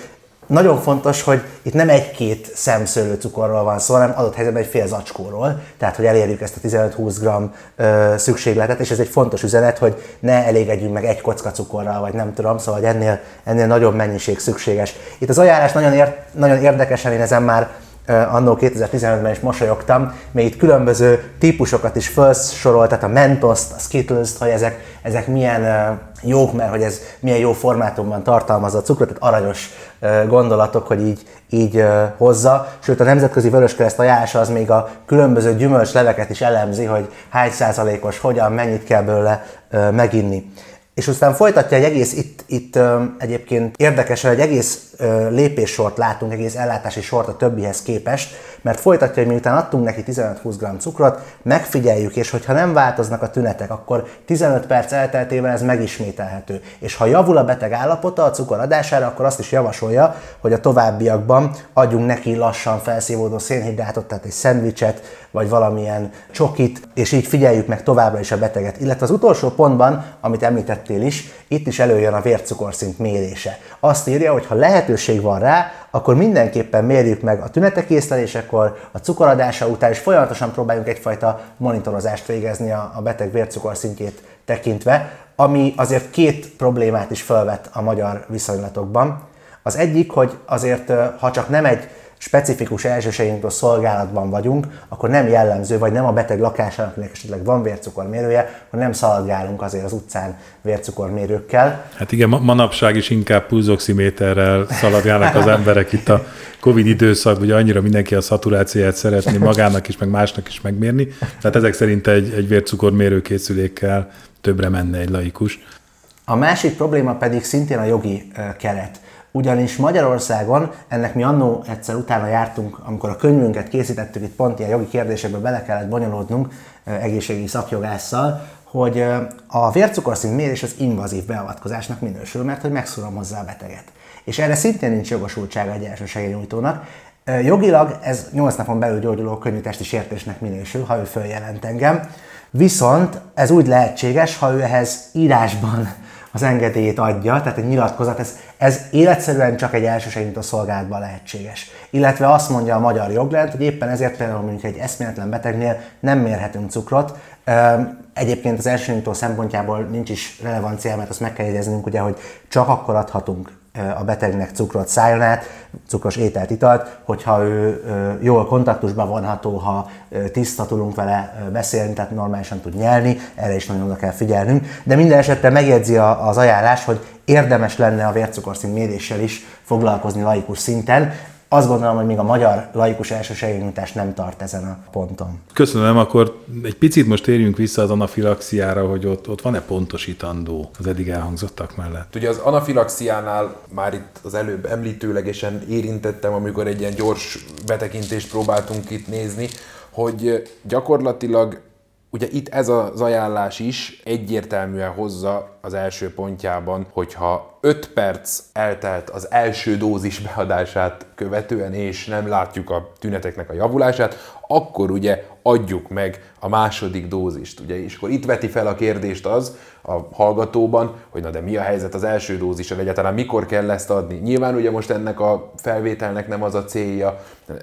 nagyon fontos, hogy itt nem egy-két szem szőlőcukorról van szó, hanem adott helyzetben egy fél zacskóról, tehát hogy elérjük ezt a 15-20 g szükségletet, és ez egy fontos üzenet, hogy ne elégedjünk meg egy kocka cukorral, vagy nem tudom, szóval hogy ennél, ennél nagyobb mennyiség szükséges. Itt az ajánlás nagyon, ér, nagyon érdekesen, én ezen már annó 2015-ben is mosolyogtam, még itt különböző típusokat is felsorolt, tehát a Mentos, a Skittles-t, hogy ezek, ezek milyen jók, mert hogy ez milyen jó formátumban tartalmazza a cukrot, tehát aranyos gondolatok, hogy így, így hozza. Sőt, a Nemzetközi Vöröskereszt ajánlása az még a különböző gyümölcsleveket is elemzi, hogy hány százalékos, hogyan, mennyit kell belőle meginni. És aztán folytatja egy egész, itt, itt egyébként érdekesen egy egész lépéssort látunk, egész ellátási sort a többihez képest, mert folytatja, hogy miután adtunk neki 15-20 g cukrot, megfigyeljük, és hogyha nem változnak a tünetek, akkor 15 perc elteltével ez megismételhető. És ha javul a beteg állapota a cukor adására, akkor azt is javasolja, hogy a továbbiakban adjunk neki lassan felszívódó szénhidrátot, tehát egy szendvicset, vagy valamilyen csokit, és így figyeljük meg továbbra is a beteget. Illetve az utolsó pontban, amit említettél is, itt is előjön a vércukorszint mérése. Azt írja, hogy ha lehetőség van rá, akkor mindenképpen mérjük meg a tünetek észlelésekor, a cukoradása után, és folyamatosan próbáljunk egyfajta monitorozást végezni a, beteg vércukorszintjét tekintve, ami azért két problémát is felvet a magyar viszonylatokban. Az egyik, hogy azért, ha csak nem egy specifikus elsősegítő szolgálatban vagyunk, akkor nem jellemző, vagy nem a beteg lakásának, akinek esetleg van vércukormérője, hogy nem szaladgálunk azért az utcán vércukormérőkkel. Hát igen, manapság is inkább pulzoximéterrel szaladgálnak az emberek itt a Covid időszak, ugye annyira mindenki a szaturációját szeretné magának is, meg másnak is megmérni. Tehát ezek szerint egy, egy vércukormérőkészülékkel többre menne egy laikus. A másik probléma pedig szintén a jogi keret ugyanis Magyarországon, ennek mi annó egyszer utána jártunk, amikor a könyvünket készítettük, itt pont ilyen jogi kérdésekbe bele kellett bonyolódnunk egészségügyi szakjogásszal, hogy a vércukorszint mérés az invazív beavatkozásnak minősül, mert hogy megszúrom hozzá a beteget. És erre szintén nincs jogosultsága egy első segélynyújtónak. Jogilag ez 8 napon belül gyógyuló könnyű testi sértésnek minősül, ha ő följelent engem. Viszont ez úgy lehetséges, ha ő ehhez írásban az engedélyét adja, tehát egy nyilatkozat, ez, ez életszerűen csak egy elsősegítő szolgálatban lehetséges. Illetve azt mondja a magyar joglend, hogy éppen ezért például mondjuk egy eszméletlen betegnél nem mérhetünk cukrot. Egyébként az elsősegítő szempontjából nincs is relevancia, mert azt meg kell jegyeznünk, ugye, hogy csak akkor adhatunk a betegnek cukrot szálljon át, cukros ételt, italt, hogyha ő jól kontaktusba vonható, ha tiszta tudunk vele beszélni, tehát normálisan tud nyelni, erre is nagyon oda kell figyelnünk. De minden esetre megjegyzi az ajánlás, hogy érdemes lenne a vércukorszint méréssel is foglalkozni laikus szinten, azt gondolom, hogy még a magyar laikus elsősegélynyújtás nem tart ezen a ponton. Köszönöm, akkor egy picit most térjünk vissza az anafilaxiára, hogy ott, ott van-e pontosítandó az eddig elhangzottak mellett? Ugye az anafilaxiánál már itt az előbb említőlegesen érintettem, amikor egy ilyen gyors betekintést próbáltunk itt nézni, hogy gyakorlatilag Ugye itt ez az ajánlás is egyértelműen hozza az első pontjában, hogyha 5 perc eltelt az első dózis beadását követően, és nem látjuk a tüneteknek a javulását, akkor ugye adjuk meg a második dózist. Ugye? És akkor itt veti fel a kérdést az a hallgatóban, hogy na de mi a helyzet az első dózissal, egyáltalán mikor kell ezt adni. Nyilván ugye most ennek a felvételnek nem az a célja,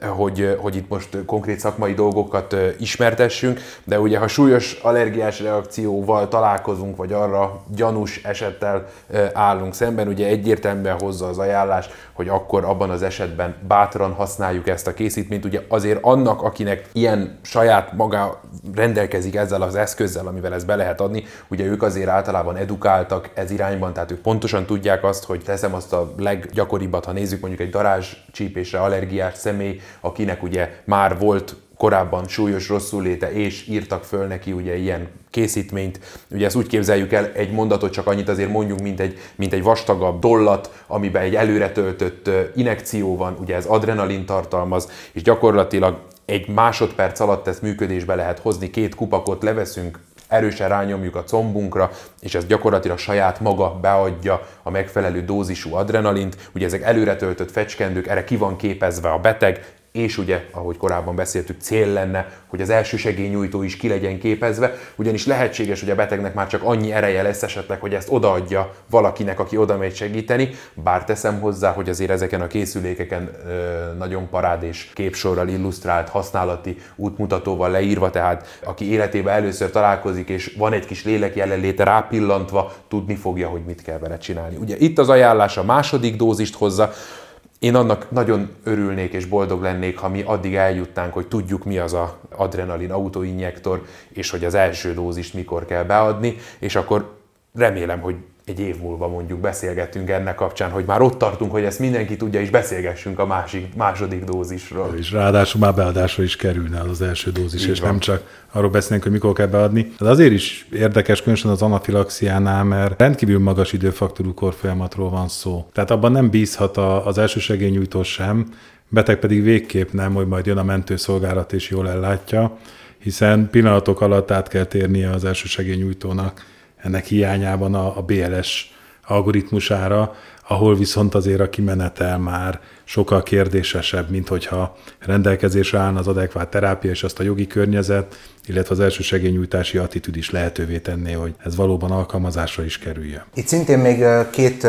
hogy, hogy itt most konkrét szakmai dolgokat ismertessünk, de ugye ha súlyos allergiás reakcióval találkozunk, vagy arra gyanús esettel állunk szemben, ugye egyértelműen hozza az ajánlás, hogy akkor abban az esetben bátran használjuk ezt a készítményt. Ugye azért annak, akinek ilyen saját maga rendelkezik ezzel az eszközzel, amivel ezt be lehet adni, ugye ők azért általában edukáltak ez irányban, tehát ők pontosan tudják azt, hogy teszem azt a leggyakoribbat, ha nézzük mondjuk egy darázs csípésre allergiás személy, akinek ugye már volt korábban súlyos rosszulléte, és írtak föl neki ugye ilyen készítményt. Ugye ezt úgy képzeljük el, egy mondatot csak annyit azért mondjuk, mint egy, mint egy vastagabb dollat, amiben egy előre töltött inekció van, ugye ez adrenalin tartalmaz, és gyakorlatilag egy másodperc alatt ezt működésbe lehet hozni, két kupakot leveszünk, erősen rányomjuk a combunkra, és ez gyakorlatilag saját maga beadja a megfelelő dózisú adrenalint. Ugye ezek előre töltött fecskendők, erre ki van képezve a beteg, és ugye, ahogy korábban beszéltük, cél lenne, hogy az első segélynyújtó is ki legyen képezve, ugyanis lehetséges, hogy a betegnek már csak annyi ereje lesz esetleg, hogy ezt odaadja valakinek, aki oda megy segíteni, bár teszem hozzá, hogy azért ezeken a készülékeken ö, nagyon parád és képsorral illusztrált használati útmutatóval leírva, tehát aki életében először találkozik, és van egy kis lélek jelenléte rápillantva, tudni fogja, hogy mit kell vele csinálni. Ugye itt az ajánlás a második dózist hozza, én annak nagyon örülnék és boldog lennék, ha mi addig eljutnánk, hogy tudjuk mi az a adrenalin autoinjektor, és hogy az első dózist mikor kell beadni, és akkor remélem, hogy egy év múlva mondjuk beszélgetünk ennek kapcsán, hogy már ott tartunk, hogy ezt mindenki tudja, és beszélgessünk a másik, második dózisról. És ráadásul már beadásra is kerülne az, az első dózis, Így és van. nem csak arról beszélünk, hogy mikor kell beadni. Ez azért is érdekes, különösen az anafilaxiánál, mert rendkívül magas időfaktorú korfolyamatról van szó. Tehát abban nem bízhat az első segélynyújtó sem, beteg pedig végképp nem, hogy majd jön a mentőszolgálat és jól ellátja, hiszen pillanatok alatt át kell térnie az első segélynyújtónak ennek hiányában a, a BLS algoritmusára, ahol viszont azért a kimenetel már sokkal kérdésesebb, mint hogyha rendelkezésre állna az adekvát terápia és azt a jogi környezet, illetve az első segélynyújtási attitűd is lehetővé tenné, hogy ez valóban alkalmazásra is kerüljön. Itt szintén még két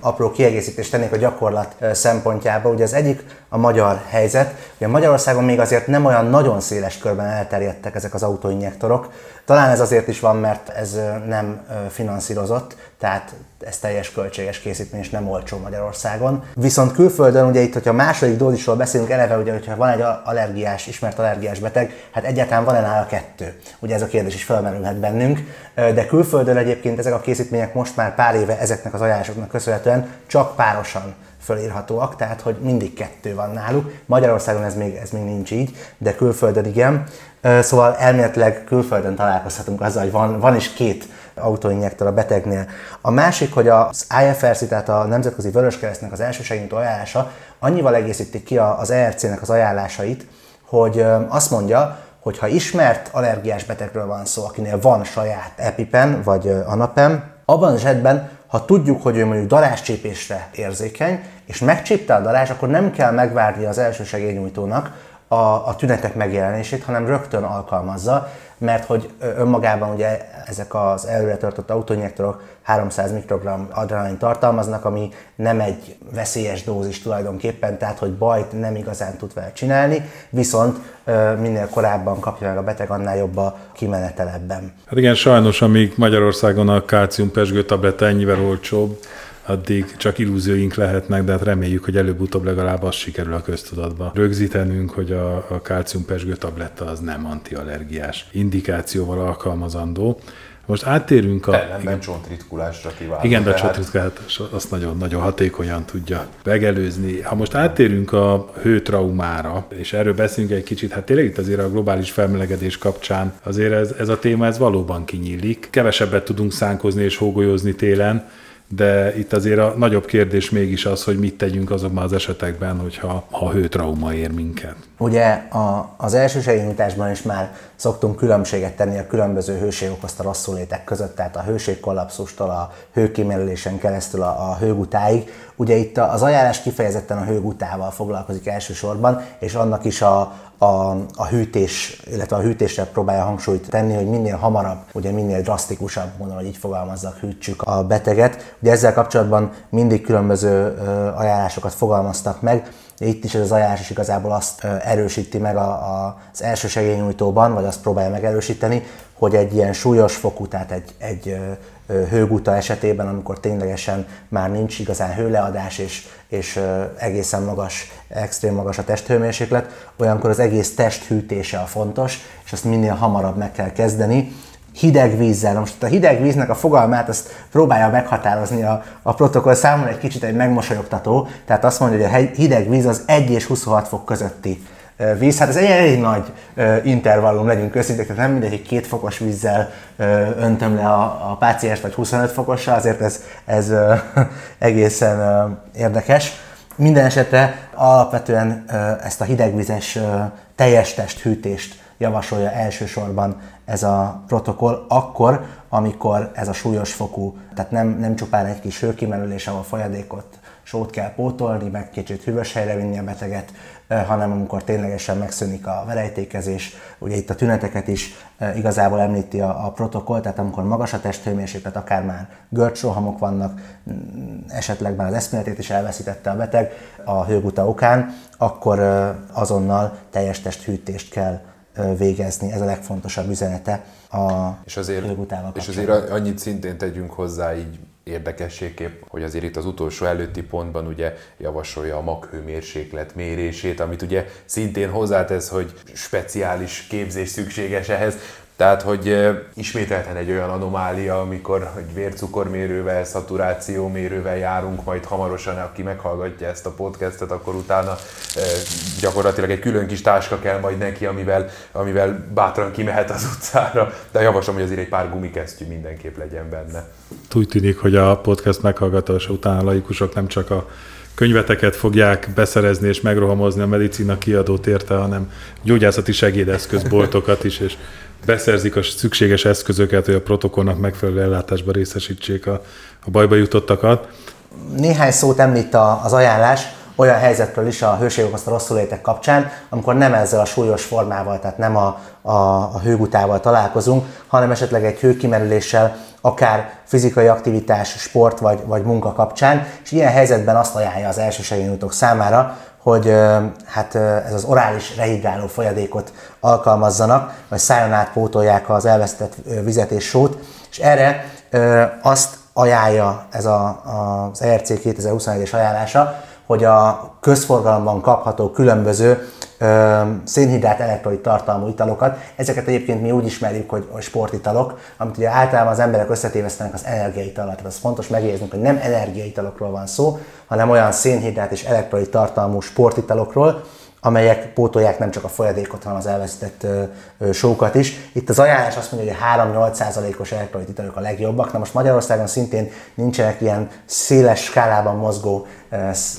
apró kiegészítést tennék a gyakorlat szempontjából. Ugye az egyik a magyar helyzet. Ugye Magyarországon még azért nem olyan nagyon széles körben elterjedtek ezek az autóinjektorok. Talán ez azért is van, mert ez nem finanszírozott, tehát ez teljes költséges készítmény, és nem olcsó Magyarországon. Viszont külföldön, ugye itt, hogyha második dózisról beszélünk eleve, ugye, hogyha van egy allergiás, ismert allergiás beteg, hát egyáltalán van-e nála kettő? Ugye ez a kérdés is felmerülhet bennünk, de külföldön egyébként ezek a készítmények most már pár éve ezeknek az ajánlásoknak köszönhetően csak párosan fölírhatóak, tehát hogy mindig kettő van náluk. Magyarországon ez még, ez még nincs így, de külföldön igen. Szóval elméletileg külföldön találkozhatunk azzal, hogy van, van is két autóinjektor a betegnél. A másik, hogy az IFRC, tehát a Nemzetközi Vöröskeresztnek az elsősegítő ajánlása annyival egészíti ki az ERC-nek az ajánlásait, hogy azt mondja, hogy ha ismert allergiás betegről van szó, akinél van saját EpiPen vagy ANAPEM, abban az esetben, ha tudjuk, hogy ő mondjuk daráscsépésre érzékeny, és megcsípte a darás, akkor nem kell megvárni az első segélynyújtónak a, a tünetek megjelenését, hanem rögtön alkalmazza, mert hogy önmagában ugye ezek az előre tartott autóinjektorok 300 mikrogram adrenalin tartalmaznak, ami nem egy veszélyes dózis tulajdonképpen, tehát hogy bajt nem igazán tud vele csinálni, viszont minél korábban kapja meg a beteg, annál jobb a kimenetelebben. Hát igen, sajnos, amíg Magyarországon a kálcium tabletta ennyivel olcsóbb, addig csak illúzióink lehetnek, de hát reméljük, hogy előbb-utóbb legalább az sikerül a köztudatba rögzítenünk, hogy a, a kálciumpesgő tabletta az nem antiallergiás indikációval alkalmazandó. Most áttérünk a... Ellenben csontritkulásra kívánunk. Igen, de a csontritkulás azt nagyon, nagyon hatékonyan tudja megelőzni. Ha most áttérünk a hőtraumára, és erről beszélünk egy kicsit, hát tényleg itt azért a globális felmelegedés kapcsán azért ez, ez a téma ez valóban kinyílik. Kevesebbet tudunk szánkozni és hógolyozni télen, de itt azért a nagyobb kérdés mégis az, hogy mit tegyünk azokban az esetekben, hogyha ha hőtrauma ér minket. Ugye a, az első segélynyújtásban is már szoktunk különbséget tenni a különböző hőség okozta rosszulétek között, tehát a hőségkollapszustól a hőkimerülésen keresztül a, a hőgutáig. Ugye itt az ajánlás kifejezetten a hőgutával foglalkozik elsősorban, és annak is a, a, a hűtés, illetve a hűtésre próbálja hangsúlyt tenni, hogy minél hamarabb, ugye minél drasztikusabb módon, hogy így fogalmazzak, hűtsük a beteget. Ugye ezzel kapcsolatban mindig különböző ajánlásokat fogalmaztak meg, itt is ez az ajánlás is igazából azt erősíti meg a, a, az első segélynyújtóban, vagy azt próbálja megerősíteni, hogy egy ilyen súlyos fokú, tehát egy, egy hőguta esetében, amikor ténylegesen már nincs igazán hőleadás, és, és egészen magas, extrém magas a testhőmérséklet, olyankor az egész test hűtése a fontos, és azt minél hamarabb meg kell kezdeni, hideg vízzel. Most a hideg víznek a fogalmát azt próbálja meghatározni a, a protokoll számomra egy kicsit egy megmosolyogtató, tehát azt mondja, hogy a hideg víz az 1 és 26 fok közötti víz. Hát ez egy elég nagy intervallum, legyünk őszinték, tehát nem mindegy, hogy két fokos vízzel öntöm le a, a páciens, vagy 25 fokossal, azért ez, ez egészen érdekes. Minden esetre alapvetően ezt a hidegvizes teljes testhűtést javasolja elsősorban ez a protokoll, akkor, amikor ez a súlyos fokú, tehát nem, nem csupán egy kis hőkimerülés, ahol folyadékot, sót kell pótolni, meg kicsit hűvös helyre vinni a beteget, hanem amikor ténylegesen megszűnik a verejtékezés. Ugye itt a tüneteket is igazából említi a, a protokoll, tehát amikor magas a testhőmérséklet, akár már görcsrohamok vannak, mm, esetleg már az eszméletét is elveszítette a beteg a hőguta okán, akkor azonnal teljes testhűtést kell végezni. Ez a legfontosabb üzenete a és azért, És azért annyit szintén tegyünk hozzá így érdekességképp, hogy azért itt az utolsó előtti pontban ugye javasolja a maghőmérséklet mérését, amit ugye szintén hozzátesz, hogy speciális képzés szükséges ehhez. Tehát, hogy ismételten egy olyan anomália, amikor egy vércukormérővel, szaturációmérővel járunk, majd hamarosan, aki meghallgatja ezt a podcastet, akkor utána gyakorlatilag egy külön kis táska kell majd neki, amivel, amivel bátran kimehet az utcára. De javaslom, hogy azért egy pár gumikesztyű mindenképp legyen benne. Úgy tűnik, hogy a podcast meghallgatása után a laikusok nem csak a könyveteket fogják beszerezni és megrohamozni a medicina kiadót érte, hanem gyógyászati segédeszközboltokat is, és beszerzik a szükséges eszközöket, hogy a protokollnak megfelelő ellátásba részesítsék a, a bajba jutottakat. Néhány szót említ az ajánlás olyan helyzetről is a hőségok azt a rosszulétek kapcsán, amikor nem ezzel a súlyos formával, tehát nem a, a, a hőgutával találkozunk, hanem esetleg egy hőkimerüléssel, akár fizikai aktivitás, sport vagy, vagy munka kapcsán, és ilyen helyzetben azt ajánlja az elsősegélynyújtók számára, hogy hát ez az orális rehidráló folyadékot alkalmazzanak, vagy szájon át az elvesztett vizet és sót, és erre azt ajánlja ez a, az ERC 2021-es ajánlása, hogy a közforgalomban kapható különböző ö, szénhidrát elektrolit tartalmú italokat, ezeket egyébként mi úgy ismerjük, hogy a sportitalok, amit ugye általában az emberek összetévesztenek az energiaitalak. Tehát az fontos megjegyeznünk, hogy nem energiaitalokról van szó, hanem olyan szénhidrát és elektrolit tartalmú sportitalokról, amelyek pótolják nem csak a folyadékot, hanem az elvesztett sókat is. Itt az ajánlás azt mondja, hogy 3-8%-os elektrolit italok a legjobbak. Na most Magyarországon szintén nincsenek ilyen széles skálában mozgó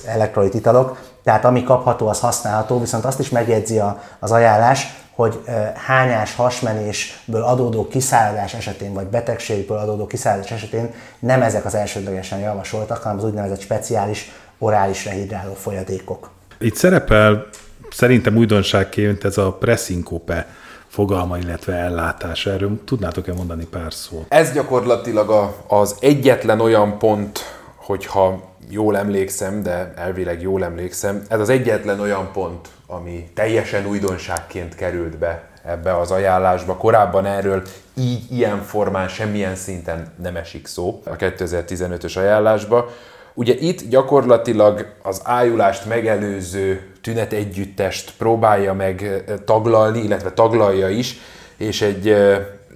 elektrolit italok, tehát ami kapható, az használható, viszont azt is megjegyzi az ajánlás, hogy hányás, hasmenésből adódó kiszáradás esetén, vagy betegségből adódó kiszáradás esetén nem ezek az elsődlegesen javasoltak, hanem az úgynevezett speciális orális rehidráló folyadékok. Itt szerepel szerintem újdonságként ez a pressinkope fogalma, illetve ellátás. Erről tudnátok-e mondani pár szót? Ez gyakorlatilag az egyetlen olyan pont, hogyha jól emlékszem, de elvileg jól emlékszem, ez az egyetlen olyan pont, ami teljesen újdonságként került be ebbe az ajánlásba. Korábban erről így, ilyen formán, semmilyen szinten nem esik szó a 2015-ös ajánlásba. Ugye itt gyakorlatilag az ájulást megelőző tünetegyüttest próbálja meg taglalni, illetve taglalja is, és egy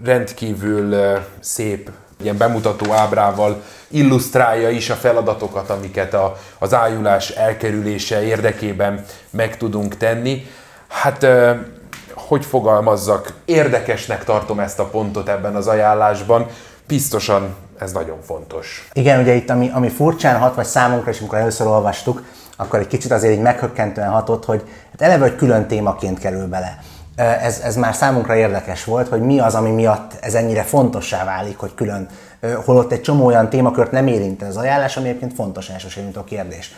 rendkívül szép ilyen bemutató ábrával illusztrálja is a feladatokat, amiket a, az ájulás elkerülése érdekében meg tudunk tenni. Hát, hogy fogalmazzak, érdekesnek tartom ezt a pontot ebben az ajánlásban. Biztosan ez nagyon fontos. Igen, ugye itt ami, ami furcsán hat, vagy számunkra is, amikor először olvastuk, akkor egy kicsit azért így meghökkentően hatott, hogy hát eleve, hogy külön témaként kerül bele. Ez, ez már számunkra érdekes volt, hogy mi az, ami miatt ez ennyire fontossá válik, hogy külön, holott egy csomó olyan témakört nem érint az ajánlás, ami egyébként fontos elsősorban a kérdés.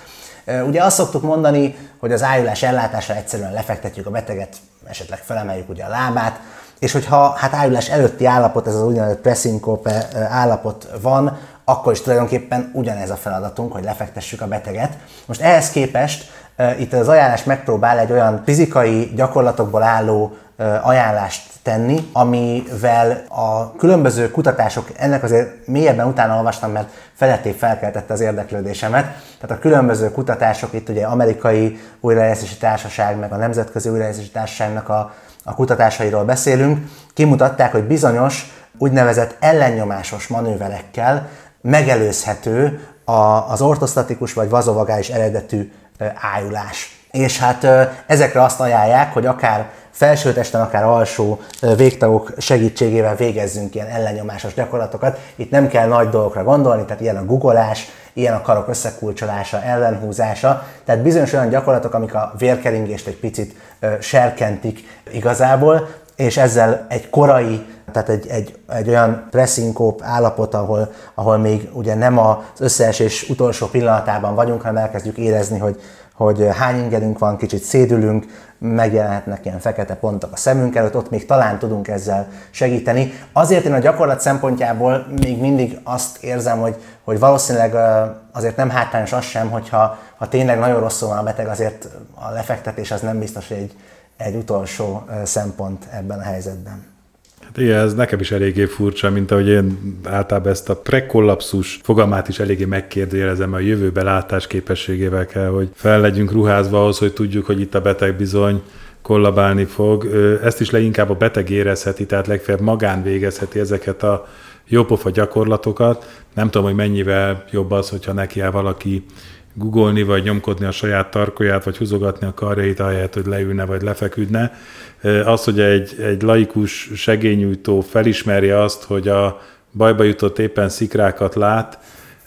Ugye azt szoktuk mondani, hogy az ájulás ellátása egyszerűen lefektetjük a beteget, esetleg felemeljük ugye a lábát, és hogyha hát ájulás előtti állapot, ez az úgynevezett pressinkope állapot van, akkor is tulajdonképpen ugyanez a feladatunk, hogy lefektessük a beteget. Most ehhez képest itt az ajánlás megpróbál egy olyan fizikai gyakorlatokból álló ajánlást tenni, amivel a különböző kutatások, ennek azért mélyebben utána olvastam, mert feletté felkeltette az érdeklődésemet. Tehát a különböző kutatások, itt ugye amerikai újraélesztési társaság, meg a nemzetközi újraélesztési társaságnak a, a kutatásairól beszélünk, kimutatták, hogy bizonyos úgynevezett ellennyomásos manőverekkel megelőzhető az ortosztatikus vagy vazovagális eredetű ájulás. És hát ezekre azt ajánlják, hogy akár felsőtesten, akár alsó végtagok segítségével végezzünk ilyen ellenyomásos gyakorlatokat. Itt nem kell nagy dolgokra gondolni, tehát ilyen a googolás, ilyen a karok összekulcsolása, ellenhúzása, tehát bizonyos olyan gyakorlatok, amik a vérkeringést egy picit serkentik igazából, és ezzel egy korai tehát egy, egy, egy olyan pressing állapot, ahol, ahol még ugye nem az összeesés utolsó pillanatában vagyunk, hanem elkezdjük érezni, hogy, hogy hány ingerünk van, kicsit szédülünk, megjelenhetnek ilyen fekete pontok a szemünk előtt, ott még talán tudunk ezzel segíteni. Azért én a gyakorlat szempontjából még mindig azt érzem, hogy, hogy valószínűleg azért nem hátrányos az sem, hogyha ha tényleg nagyon rosszul van a beteg, azért a lefektetés az nem biztos, hogy egy, egy utolsó szempont ebben a helyzetben. Hát igen, ez nekem is eléggé furcsa, mint ahogy én általában ezt a prekollapszus fogalmát is eléggé megkérdőjelezem, a jövőbe látás képességével kell, hogy fel legyünk ruházva ahhoz, hogy tudjuk, hogy itt a beteg bizony kollabálni fog. Ezt is leginkább a beteg érezheti, tehát legfeljebb magán végezheti ezeket a jópofa gyakorlatokat. Nem tudom, hogy mennyivel jobb az, hogyha neki el valaki googolni, vagy nyomkodni a saját tarkóját, vagy húzogatni a karjait, ahelyett, hogy leülne, vagy lefeküdne. Az, hogy egy, egy laikus segényújtó felismerje azt, hogy a bajba jutott éppen szikrákat lát,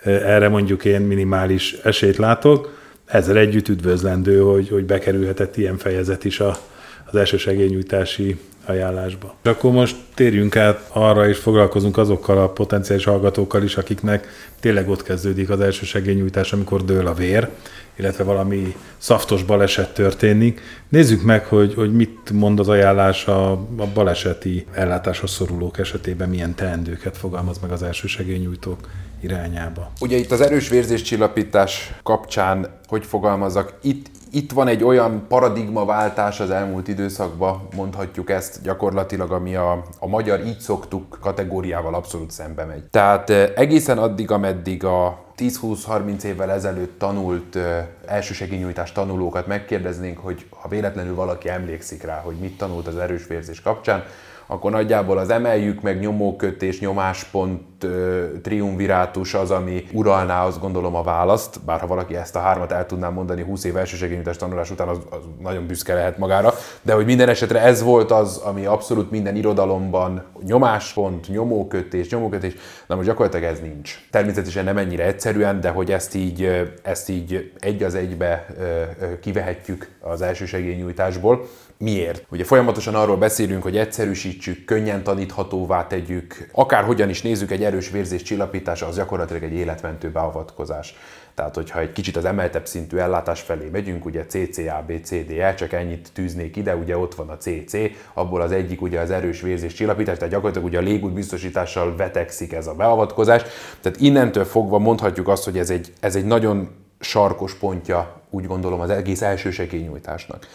erre mondjuk én minimális esélyt látok. Ezzel együtt üdvözlendő, hogy, hogy bekerülhetett ilyen fejezet is a, az elsősegélynyújtási ajánlásba. És akkor most térjünk át arra, és foglalkozunk azokkal a potenciális hallgatókkal is, akiknek tényleg ott kezdődik az első segélynyújtás, amikor dől a vér, illetve valami szaftos baleset történik. Nézzük meg, hogy, hogy mit mond az ajánlás a, a baleseti ellátáshoz szorulók esetében, milyen teendőket fogalmaz meg az első segélynyújtók irányába. Ugye itt az erős vérzéscsillapítás kapcsán, hogy fogalmazok, itt itt van egy olyan paradigmaváltás az elmúlt időszakban, mondhatjuk ezt gyakorlatilag, ami a, a magyar így szoktuk kategóriával abszolút szembe megy. Tehát egészen addig, ameddig a 10-20-30 évvel ezelőtt tanult elsősegélynyújtás tanulókat megkérdeznénk, hogy ha véletlenül valaki emlékszik rá, hogy mit tanult az erős vérzés kapcsán, akkor nagyjából az emeljük meg nyomókötés, nyomáspont, triumvirátus az, ami uralná azt gondolom a választ, bár ha valaki ezt a hármat el tudná mondani 20 év elsősegényítás tanulás után, az, az nagyon büszke lehet magára, de hogy minden esetre ez volt az, ami abszolút minden irodalomban nyomáspont, nyomókötés, nyomókötés, na most gyakorlatilag ez nincs. Természetesen nem ennyire egyszerűen, de hogy ezt így, ezt így egy az egybe kivehetjük az elsősegélynyújtásból, Miért? Ugye folyamatosan arról beszélünk, hogy egyszerűsítsük, könnyen taníthatóvá tegyük, akárhogyan is nézzük, egy erős vérzés csillapítása az gyakorlatilag egy életmentő beavatkozás. Tehát, hogyha egy kicsit az emeltebb szintű ellátás felé megyünk, ugye CCA, BCDE, csak ennyit tűznék ide, ugye ott van a CC, abból az egyik ugye az erős vérzés csillapítás, tehát gyakorlatilag ugye a légút biztosítással vetekszik ez a beavatkozás. Tehát innentől fogva mondhatjuk azt, hogy ez egy, ez egy nagyon sarkos pontja, úgy gondolom, az egész első segélynyújtásnak.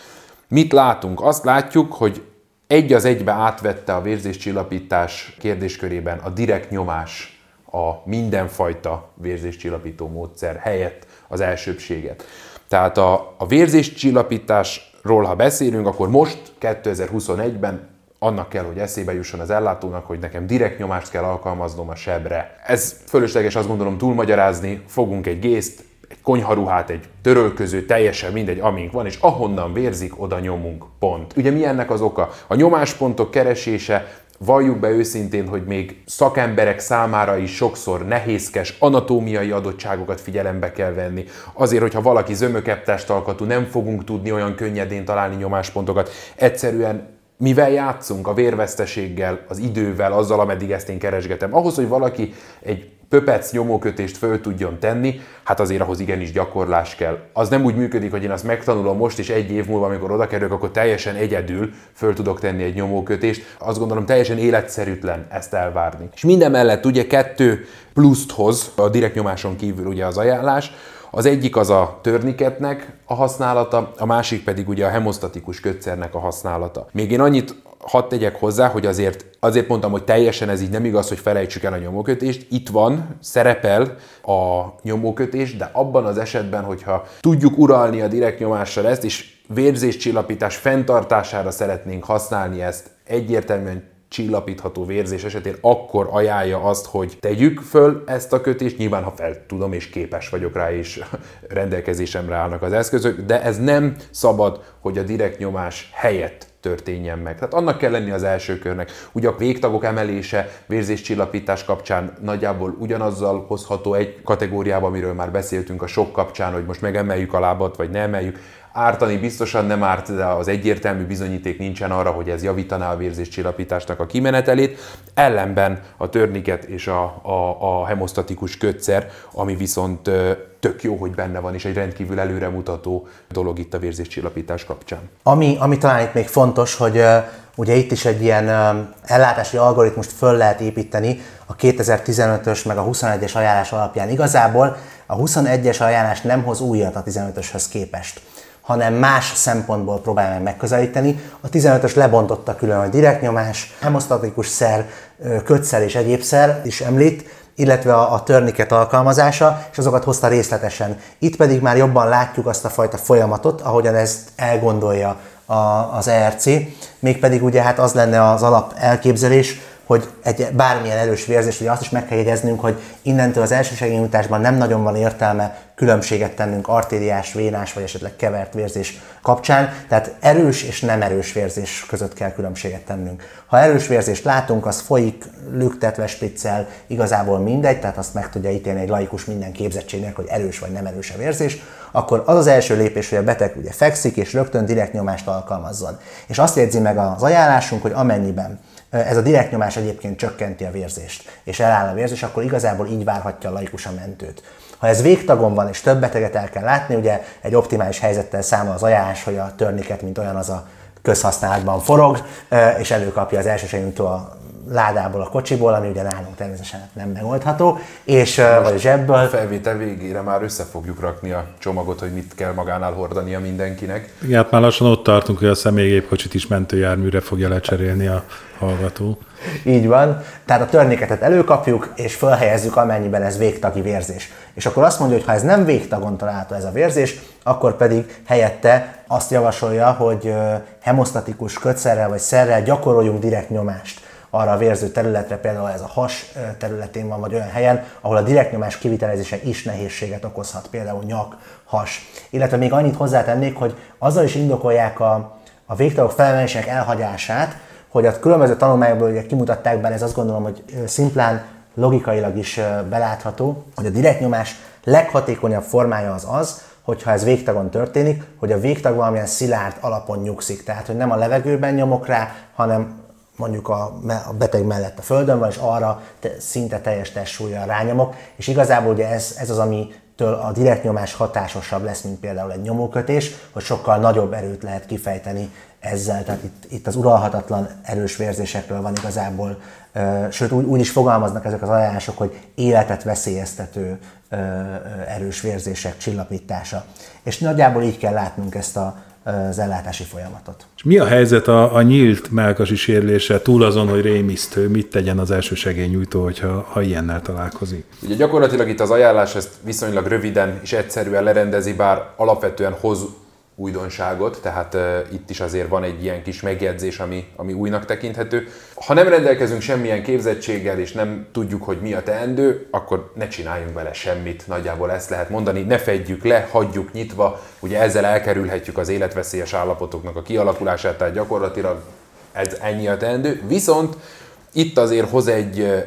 Mit látunk? Azt látjuk, hogy egy az egybe átvette a vérzéscsillapítás kérdéskörében a direkt nyomás a mindenfajta vérzéscsillapító módszer helyett az elsőbséget. Tehát a, a vérzéscsillapításról, ha beszélünk, akkor most 2021-ben annak kell, hogy eszébe jusson az ellátónak, hogy nekem direkt nyomást kell alkalmaznom a sebre. Ez fölösleges azt gondolom túlmagyarázni, fogunk egy gészt, egy konyharuhát, egy törölköző, teljesen mindegy, amink van, és ahonnan vérzik, oda nyomunk, pont. Ugye mi ennek az oka? A nyomáspontok keresése Valljuk be őszintén, hogy még szakemberek számára is sokszor nehézkes anatómiai adottságokat figyelembe kell venni. Azért, hogyha valaki zömökebb testalkatú, nem fogunk tudni olyan könnyedén találni nyomáspontokat. Egyszerűen mivel játszunk? A vérveszteséggel, az idővel, azzal, ameddig ezt én keresgetem. Ahhoz, hogy valaki egy pöpec nyomókötést föl tudjon tenni, hát azért ahhoz igenis gyakorlás kell. Az nem úgy működik, hogy én azt megtanulom most, és egy év múlva, amikor oda kerülök, akkor teljesen egyedül föl tudok tenni egy nyomókötést. Azt gondolom teljesen életszerűtlen ezt elvárni. És minden mellett ugye kettő pluszt hoz a direkt nyomáson kívül ugye az ajánlás, az egyik az a törniketnek a használata, a másik pedig ugye a hemosztatikus kötszernek a használata. Még én annyit hadd tegyek hozzá, hogy azért, azért mondtam, hogy teljesen ez így nem igaz, hogy felejtsük el a nyomókötést. Itt van, szerepel a nyomókötés, de abban az esetben, hogyha tudjuk uralni a direkt nyomással ezt, és vérzéscsillapítás fenntartására szeretnénk használni ezt, egyértelműen csillapítható vérzés esetén akkor ajánlja azt, hogy tegyük föl ezt a kötést, nyilván ha fel tudom és képes vagyok rá, és rendelkezésemre állnak az eszközök, de ez nem szabad, hogy a direkt nyomás helyett történjen meg. Tehát annak kell lenni az első körnek. Ugye a végtagok emelése vérzéscsillapítás kapcsán nagyjából ugyanazzal hozható egy kategóriába, amiről már beszéltünk a sok kapcsán, hogy most megemeljük a lábat, vagy nem emeljük. Ártani biztosan nem árt, de az egyértelmű bizonyíték nincsen arra, hogy ez javítaná a vérzéscsillapításnak a kimenetelét. Ellenben a törniket és a, a, a hemosztatikus kötszer, ami viszont tök jó, hogy benne van, és egy rendkívül előremutató dolog itt a vérzéscsillapítás kapcsán. Ami, ami talán itt még fontos, hogy ugye itt is egy ilyen uh, ellátási algoritmust föl lehet építeni a 2015-ös meg a 21-es ajánlás alapján. Igazából a 21-es ajánlás nem hoz újat a 15-öshöz képest. hanem más szempontból próbálja meg megközelíteni. A 15-ös lebontotta külön a direktnyomás, hemosztatikus szer, kötszer és egyéb szer is említ, illetve a, a törniket alkalmazása, és azokat hozta részletesen. Itt pedig már jobban látjuk azt a fajta folyamatot, ahogyan ezt elgondolja a, az ERC, mégpedig ugye hát az lenne az alap elképzelés, hogy egy bármilyen erős vérzés, ugye azt is meg kell jegyeznünk, hogy innentől az elsősegélynyújtásban nem nagyon van értelme különbséget tennünk artériás, vénás vagy esetleg kevert vérzés kapcsán, tehát erős és nem erős vérzés között kell különbséget tennünk. Ha erős vérzést látunk, az folyik, lüktetve, spiccel, igazából mindegy, tehát azt meg tudja ítélni egy laikus minden képzettségnek, hogy erős vagy nem erős a vérzés, akkor az az első lépés, hogy a beteg ugye fekszik és rögtön direkt nyomást alkalmazzon. És azt jegyzi meg az ajánlásunk, hogy amennyiben ez a direkt nyomás egyébként csökkenti a vérzést, és eláll a vérzés, akkor igazából így várhatja a laikus a mentőt. Ha ez végtagon van és több beteget el kell látni, ugye egy optimális helyzettel számol az ajánlás, hogy a törniket, mint olyan az a közhasználatban forog, és előkapja az elsőségünktől a ládából, a kocsiból, ami ugye nálunk természetesen nem megoldható, és vagy zsebből. A felvétel végére már össze fogjuk rakni a csomagot, hogy mit kell magánál hordania mindenkinek. Igen, hát már lassan ott tartunk, hogy a személygépkocsit is mentőjárműre fogja lecserélni a hallgató. Így van. Tehát a törnéketet előkapjuk, és felhelyezzük, amennyiben ez végtagi vérzés. És akkor azt mondja, hogy ha ez nem végtagon található ez a vérzés, akkor pedig helyette azt javasolja, hogy hemosztatikus kötszerrel vagy szerrel gyakoroljunk direkt nyomást arra a vérző területre, például ez a has területén van, vagy olyan helyen, ahol a direkt nyomás kivitelezése is nehézséget okozhat, például nyak, has. Illetve még annyit hozzátennék, hogy azzal is indokolják a, a végtagok felemelésének elhagyását, hogy a különböző tanulmányokból ugye kimutatták benne, ez azt gondolom, hogy szimplán logikailag is belátható, hogy a direkt nyomás leghatékonyabb formája az az, hogyha ez végtagon történik, hogy a végtag valamilyen szilárd alapon nyugszik. Tehát, hogy nem a levegőben nyomok rá, hanem mondjuk a, a beteg mellett a földön van, és arra te, szinte teljes testsúlyjal rányomok, és igazából ugye ez, ez az, amitől a direkt nyomás hatásosabb lesz, mint például egy nyomókötés, hogy sokkal nagyobb erőt lehet kifejteni ezzel, tehát itt, itt az uralhatatlan erős vérzésekről van igazából, sőt úgy, úgy is fogalmaznak ezek az ajánlások, hogy életet veszélyeztető erős vérzések csillapítása. És nagyjából így kell látnunk ezt a, az ellátási folyamatot. És mi a helyzet a, a nyílt melkasi sérülése túl azon, hogy rémisztő, mit tegyen az első segélynyújtó, hogyha, ha ilyennel találkozik? Ugye gyakorlatilag itt az ajánlás ezt viszonylag röviden és egyszerűen lerendezi, bár alapvetően hoz újdonságot, tehát uh, itt is azért van egy ilyen kis megjegyzés, ami, ami újnak tekinthető. Ha nem rendelkezünk semmilyen képzettséggel, és nem tudjuk, hogy mi a teendő, akkor ne csináljunk vele semmit, nagyjából ezt lehet mondani, ne fedjük le, hagyjuk nyitva, ugye ezzel elkerülhetjük az életveszélyes állapotoknak a kialakulását, tehát gyakorlatilag ez ennyi a teendő. Viszont itt azért hoz egy,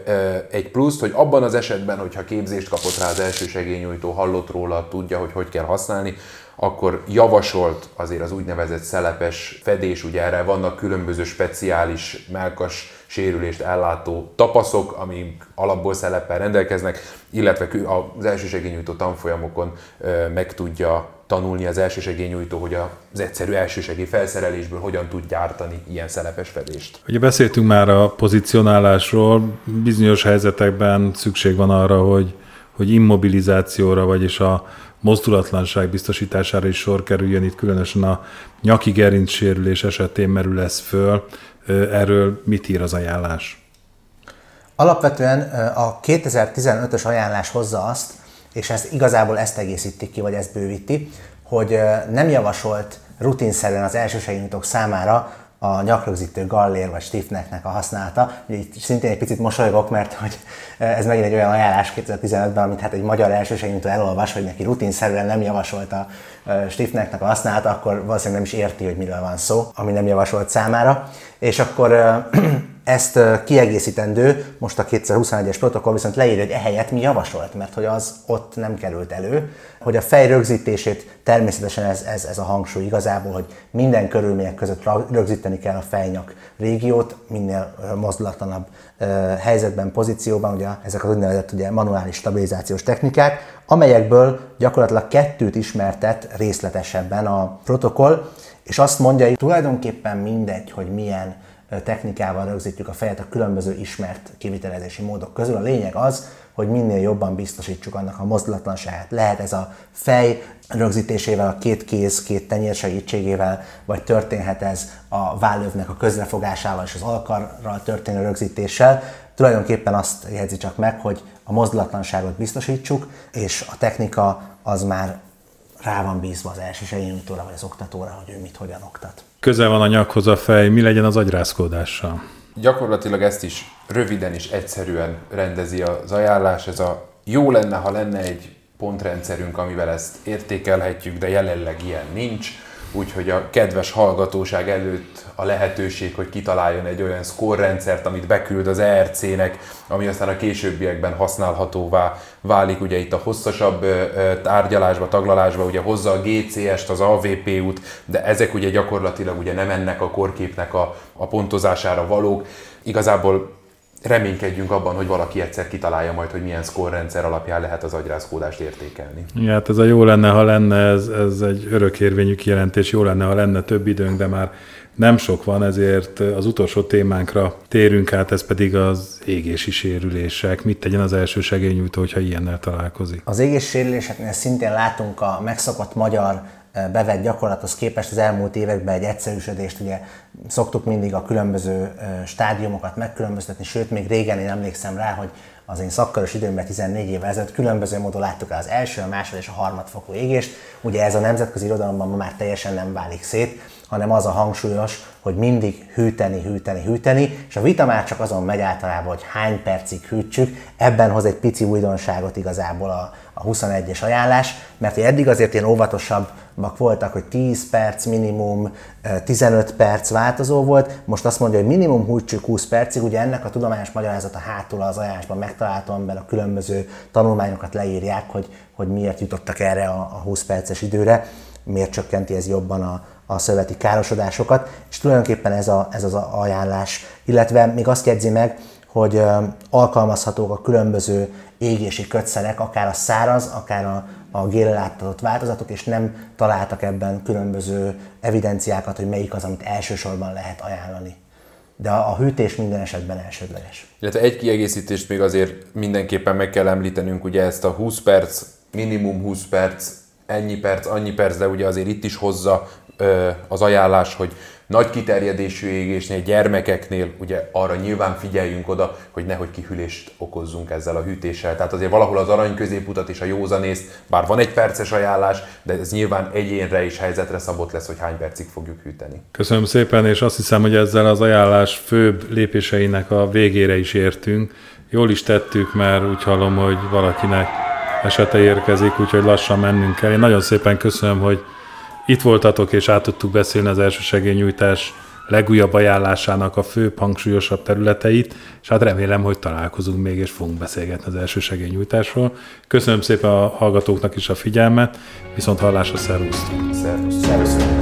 egy pluszt, hogy abban az esetben, hogyha képzést kapott rá az első segélynyújtó, hallott róla, tudja, hogy hogy kell használni, akkor javasolt azért az úgynevezett szelepes fedés, ugye erre vannak különböző speciális melkas sérülést ellátó tapaszok, amik alapból szeleppel rendelkeznek, illetve az elsősegélynyújtó tanfolyamokon meg tudja tanulni az elsősegélynyújtó, hogy az egyszerű elsősegély felszerelésből hogyan tud gyártani ilyen szelepes fedést. Ugye beszéltünk már a pozicionálásról, bizonyos helyzetekben szükség van arra, hogy, hogy immobilizációra, vagyis a mozdulatlanság biztosítására is sor kerüljön, itt különösen a nyaki gerinc sérülés esetén merül ez föl. Erről mit ír az ajánlás? Alapvetően a 2015-ös ajánlás hozza azt, és ezt igazából ezt egészíti ki, vagy ezt bővíti, hogy nem javasolt rutinszerűen az elsősegényújtók számára a nyakrögzítő gallér vagy stiffnecknek a használata. Ugye szintén egy picit mosolygok, mert hogy ez megint egy olyan ajánlás 2015-ben, amit hát egy magyar elsősegítő elolvas, hogy neki rutinszerűen nem javasolt a stiffnecknek a használata, akkor valószínűleg nem is érti, hogy miről van szó, ami nem javasolt számára. És akkor ezt kiegészítendő, most a 2021-es protokoll viszont leírja, hogy ehelyett mi javasolt, mert hogy az ott nem került elő, hogy a fej rögzítését természetesen ez, ez, ez a hangsúly igazából, hogy minden körülmények között rögzíteni kell a fejnyak régiót, minél mozdulatlanabb helyzetben, pozícióban, ugye ezek az úgynevezett ugye, manuális stabilizációs technikák, amelyekből gyakorlatilag kettőt ismertet részletesebben a protokoll, és azt mondja, hogy tulajdonképpen mindegy, hogy milyen technikával rögzítjük a fejet a különböző ismert kivitelezési módok közül. A lényeg az, hogy minél jobban biztosítsuk annak a mozdulatlanságát. Lehet ez a fej rögzítésével, a két kéz, két tenyér segítségével, vagy történhet ez a vállövnek a közrefogásával és az alkarral történő rögzítéssel. Tulajdonképpen azt jegyzi csak meg, hogy a mozdulatlanságot biztosítsuk, és a technika az már rá van bízva az első segélynyújtóra vagy az oktatóra, hogy ő mit hogyan oktat. Közel van a nyakhoz a fej, mi legyen az agyrázkódással? Gyakorlatilag ezt is röviden és egyszerűen rendezi az ajánlás. Ez a jó lenne, ha lenne egy pontrendszerünk, amivel ezt értékelhetjük, de jelenleg ilyen nincs úgyhogy a kedves hallgatóság előtt a lehetőség, hogy kitaláljon egy olyan score-rendszert, amit beküld az ERC-nek, ami aztán a későbbiekben használhatóvá válik, ugye itt a hosszasabb tárgyalásba, taglalásba, ugye hozza a GCS-t, az AVP-út, de ezek ugye gyakorlatilag ugye nem ennek a korképnek a, a pontozására valók. Igazából reménykedjünk abban, hogy valaki egyszer kitalálja majd, hogy milyen score rendszer alapján lehet az agyrázkódást értékelni. Ja, hát ez a jó lenne, ha lenne, ez, ez egy örökérvényű kijelentés, jó lenne, ha lenne több időnk, de már nem sok van, ezért az utolsó témánkra térünk át, ez pedig az égési sérülések. Mit tegyen az első segélynyújtó, hogyha ilyennel találkozik? Az égési sérüléseknél szintén látunk a megszokott magyar bevett gyakorlathoz képest az elmúlt években egy egyszerűsödést, ugye szoktuk mindig a különböző stádiumokat megkülönböztetni, sőt, még régen én emlékszem rá, hogy az én szakkaros időmben 14 évvel ezelőtt különböző módon láttuk el az első, a második és a harmadfokú égést. Ugye ez a nemzetközi irodalomban ma már teljesen nem válik szét, hanem az a hangsúlyos, hogy mindig hűteni, hűteni, hűteni, és a vita már csak azon megy általában, hogy hány percig hűtsük. Ebben hoz egy pici újdonságot igazából a, a 21-es ajánlás, mert eddig azért ilyen óvatosabbak voltak, hogy 10 perc minimum, 15 perc változó volt, most azt mondja, hogy minimum hújtsuk 20 percig, ugye ennek a tudományos magyarázata hátul az ajánlásban megtaláltam, amiben a különböző tanulmányokat leírják, hogy, hogy miért jutottak erre a, a 20 perces időre, miért csökkenti ez jobban a, a szöveti károsodásokat, és tulajdonképpen ez, a, ez az ajánlás. Illetve még azt jegyzi meg, hogy alkalmazhatók a különböző égési kötszerek, akár a száraz, akár a, a gélelláttatott változatok, és nem találtak ebben különböző evidenciákat, hogy melyik az, amit elsősorban lehet ajánlani. De a, a hűtés minden esetben elsődleges. Illetve egy kiegészítést még azért mindenképpen meg kell említenünk, ugye ezt a 20 perc, minimum 20 perc, ennyi perc, annyi perc, de ugye azért itt is hozza az ajánlás, hogy nagy kiterjedésű égésnél, gyermekeknél ugye arra nyilván figyeljünk oda, hogy nehogy kihűlést okozzunk ezzel a hűtéssel. Tehát azért valahol az arany középutat és a józanészt, bár van egy perces ajánlás, de ez nyilván egyénre és helyzetre szabott lesz, hogy hány percig fogjuk hűteni. Köszönöm szépen, és azt hiszem, hogy ezzel az ajánlás főbb lépéseinek a végére is értünk. Jól is tettük, mert úgy hallom, hogy valakinek esete érkezik, úgyhogy lassan mennünk kell. Én nagyon szépen köszönöm, hogy itt voltatok, és át tudtuk beszélni az első segélynyújtás legújabb ajánlásának a fő hangsúlyosabb területeit, és hát remélem, hogy találkozunk még, és fogunk beszélgetni az első segélynyújtásról. Köszönöm szépen a hallgatóknak is a figyelmet, viszont hallásra szervusztok! Szervusz! Szervusz!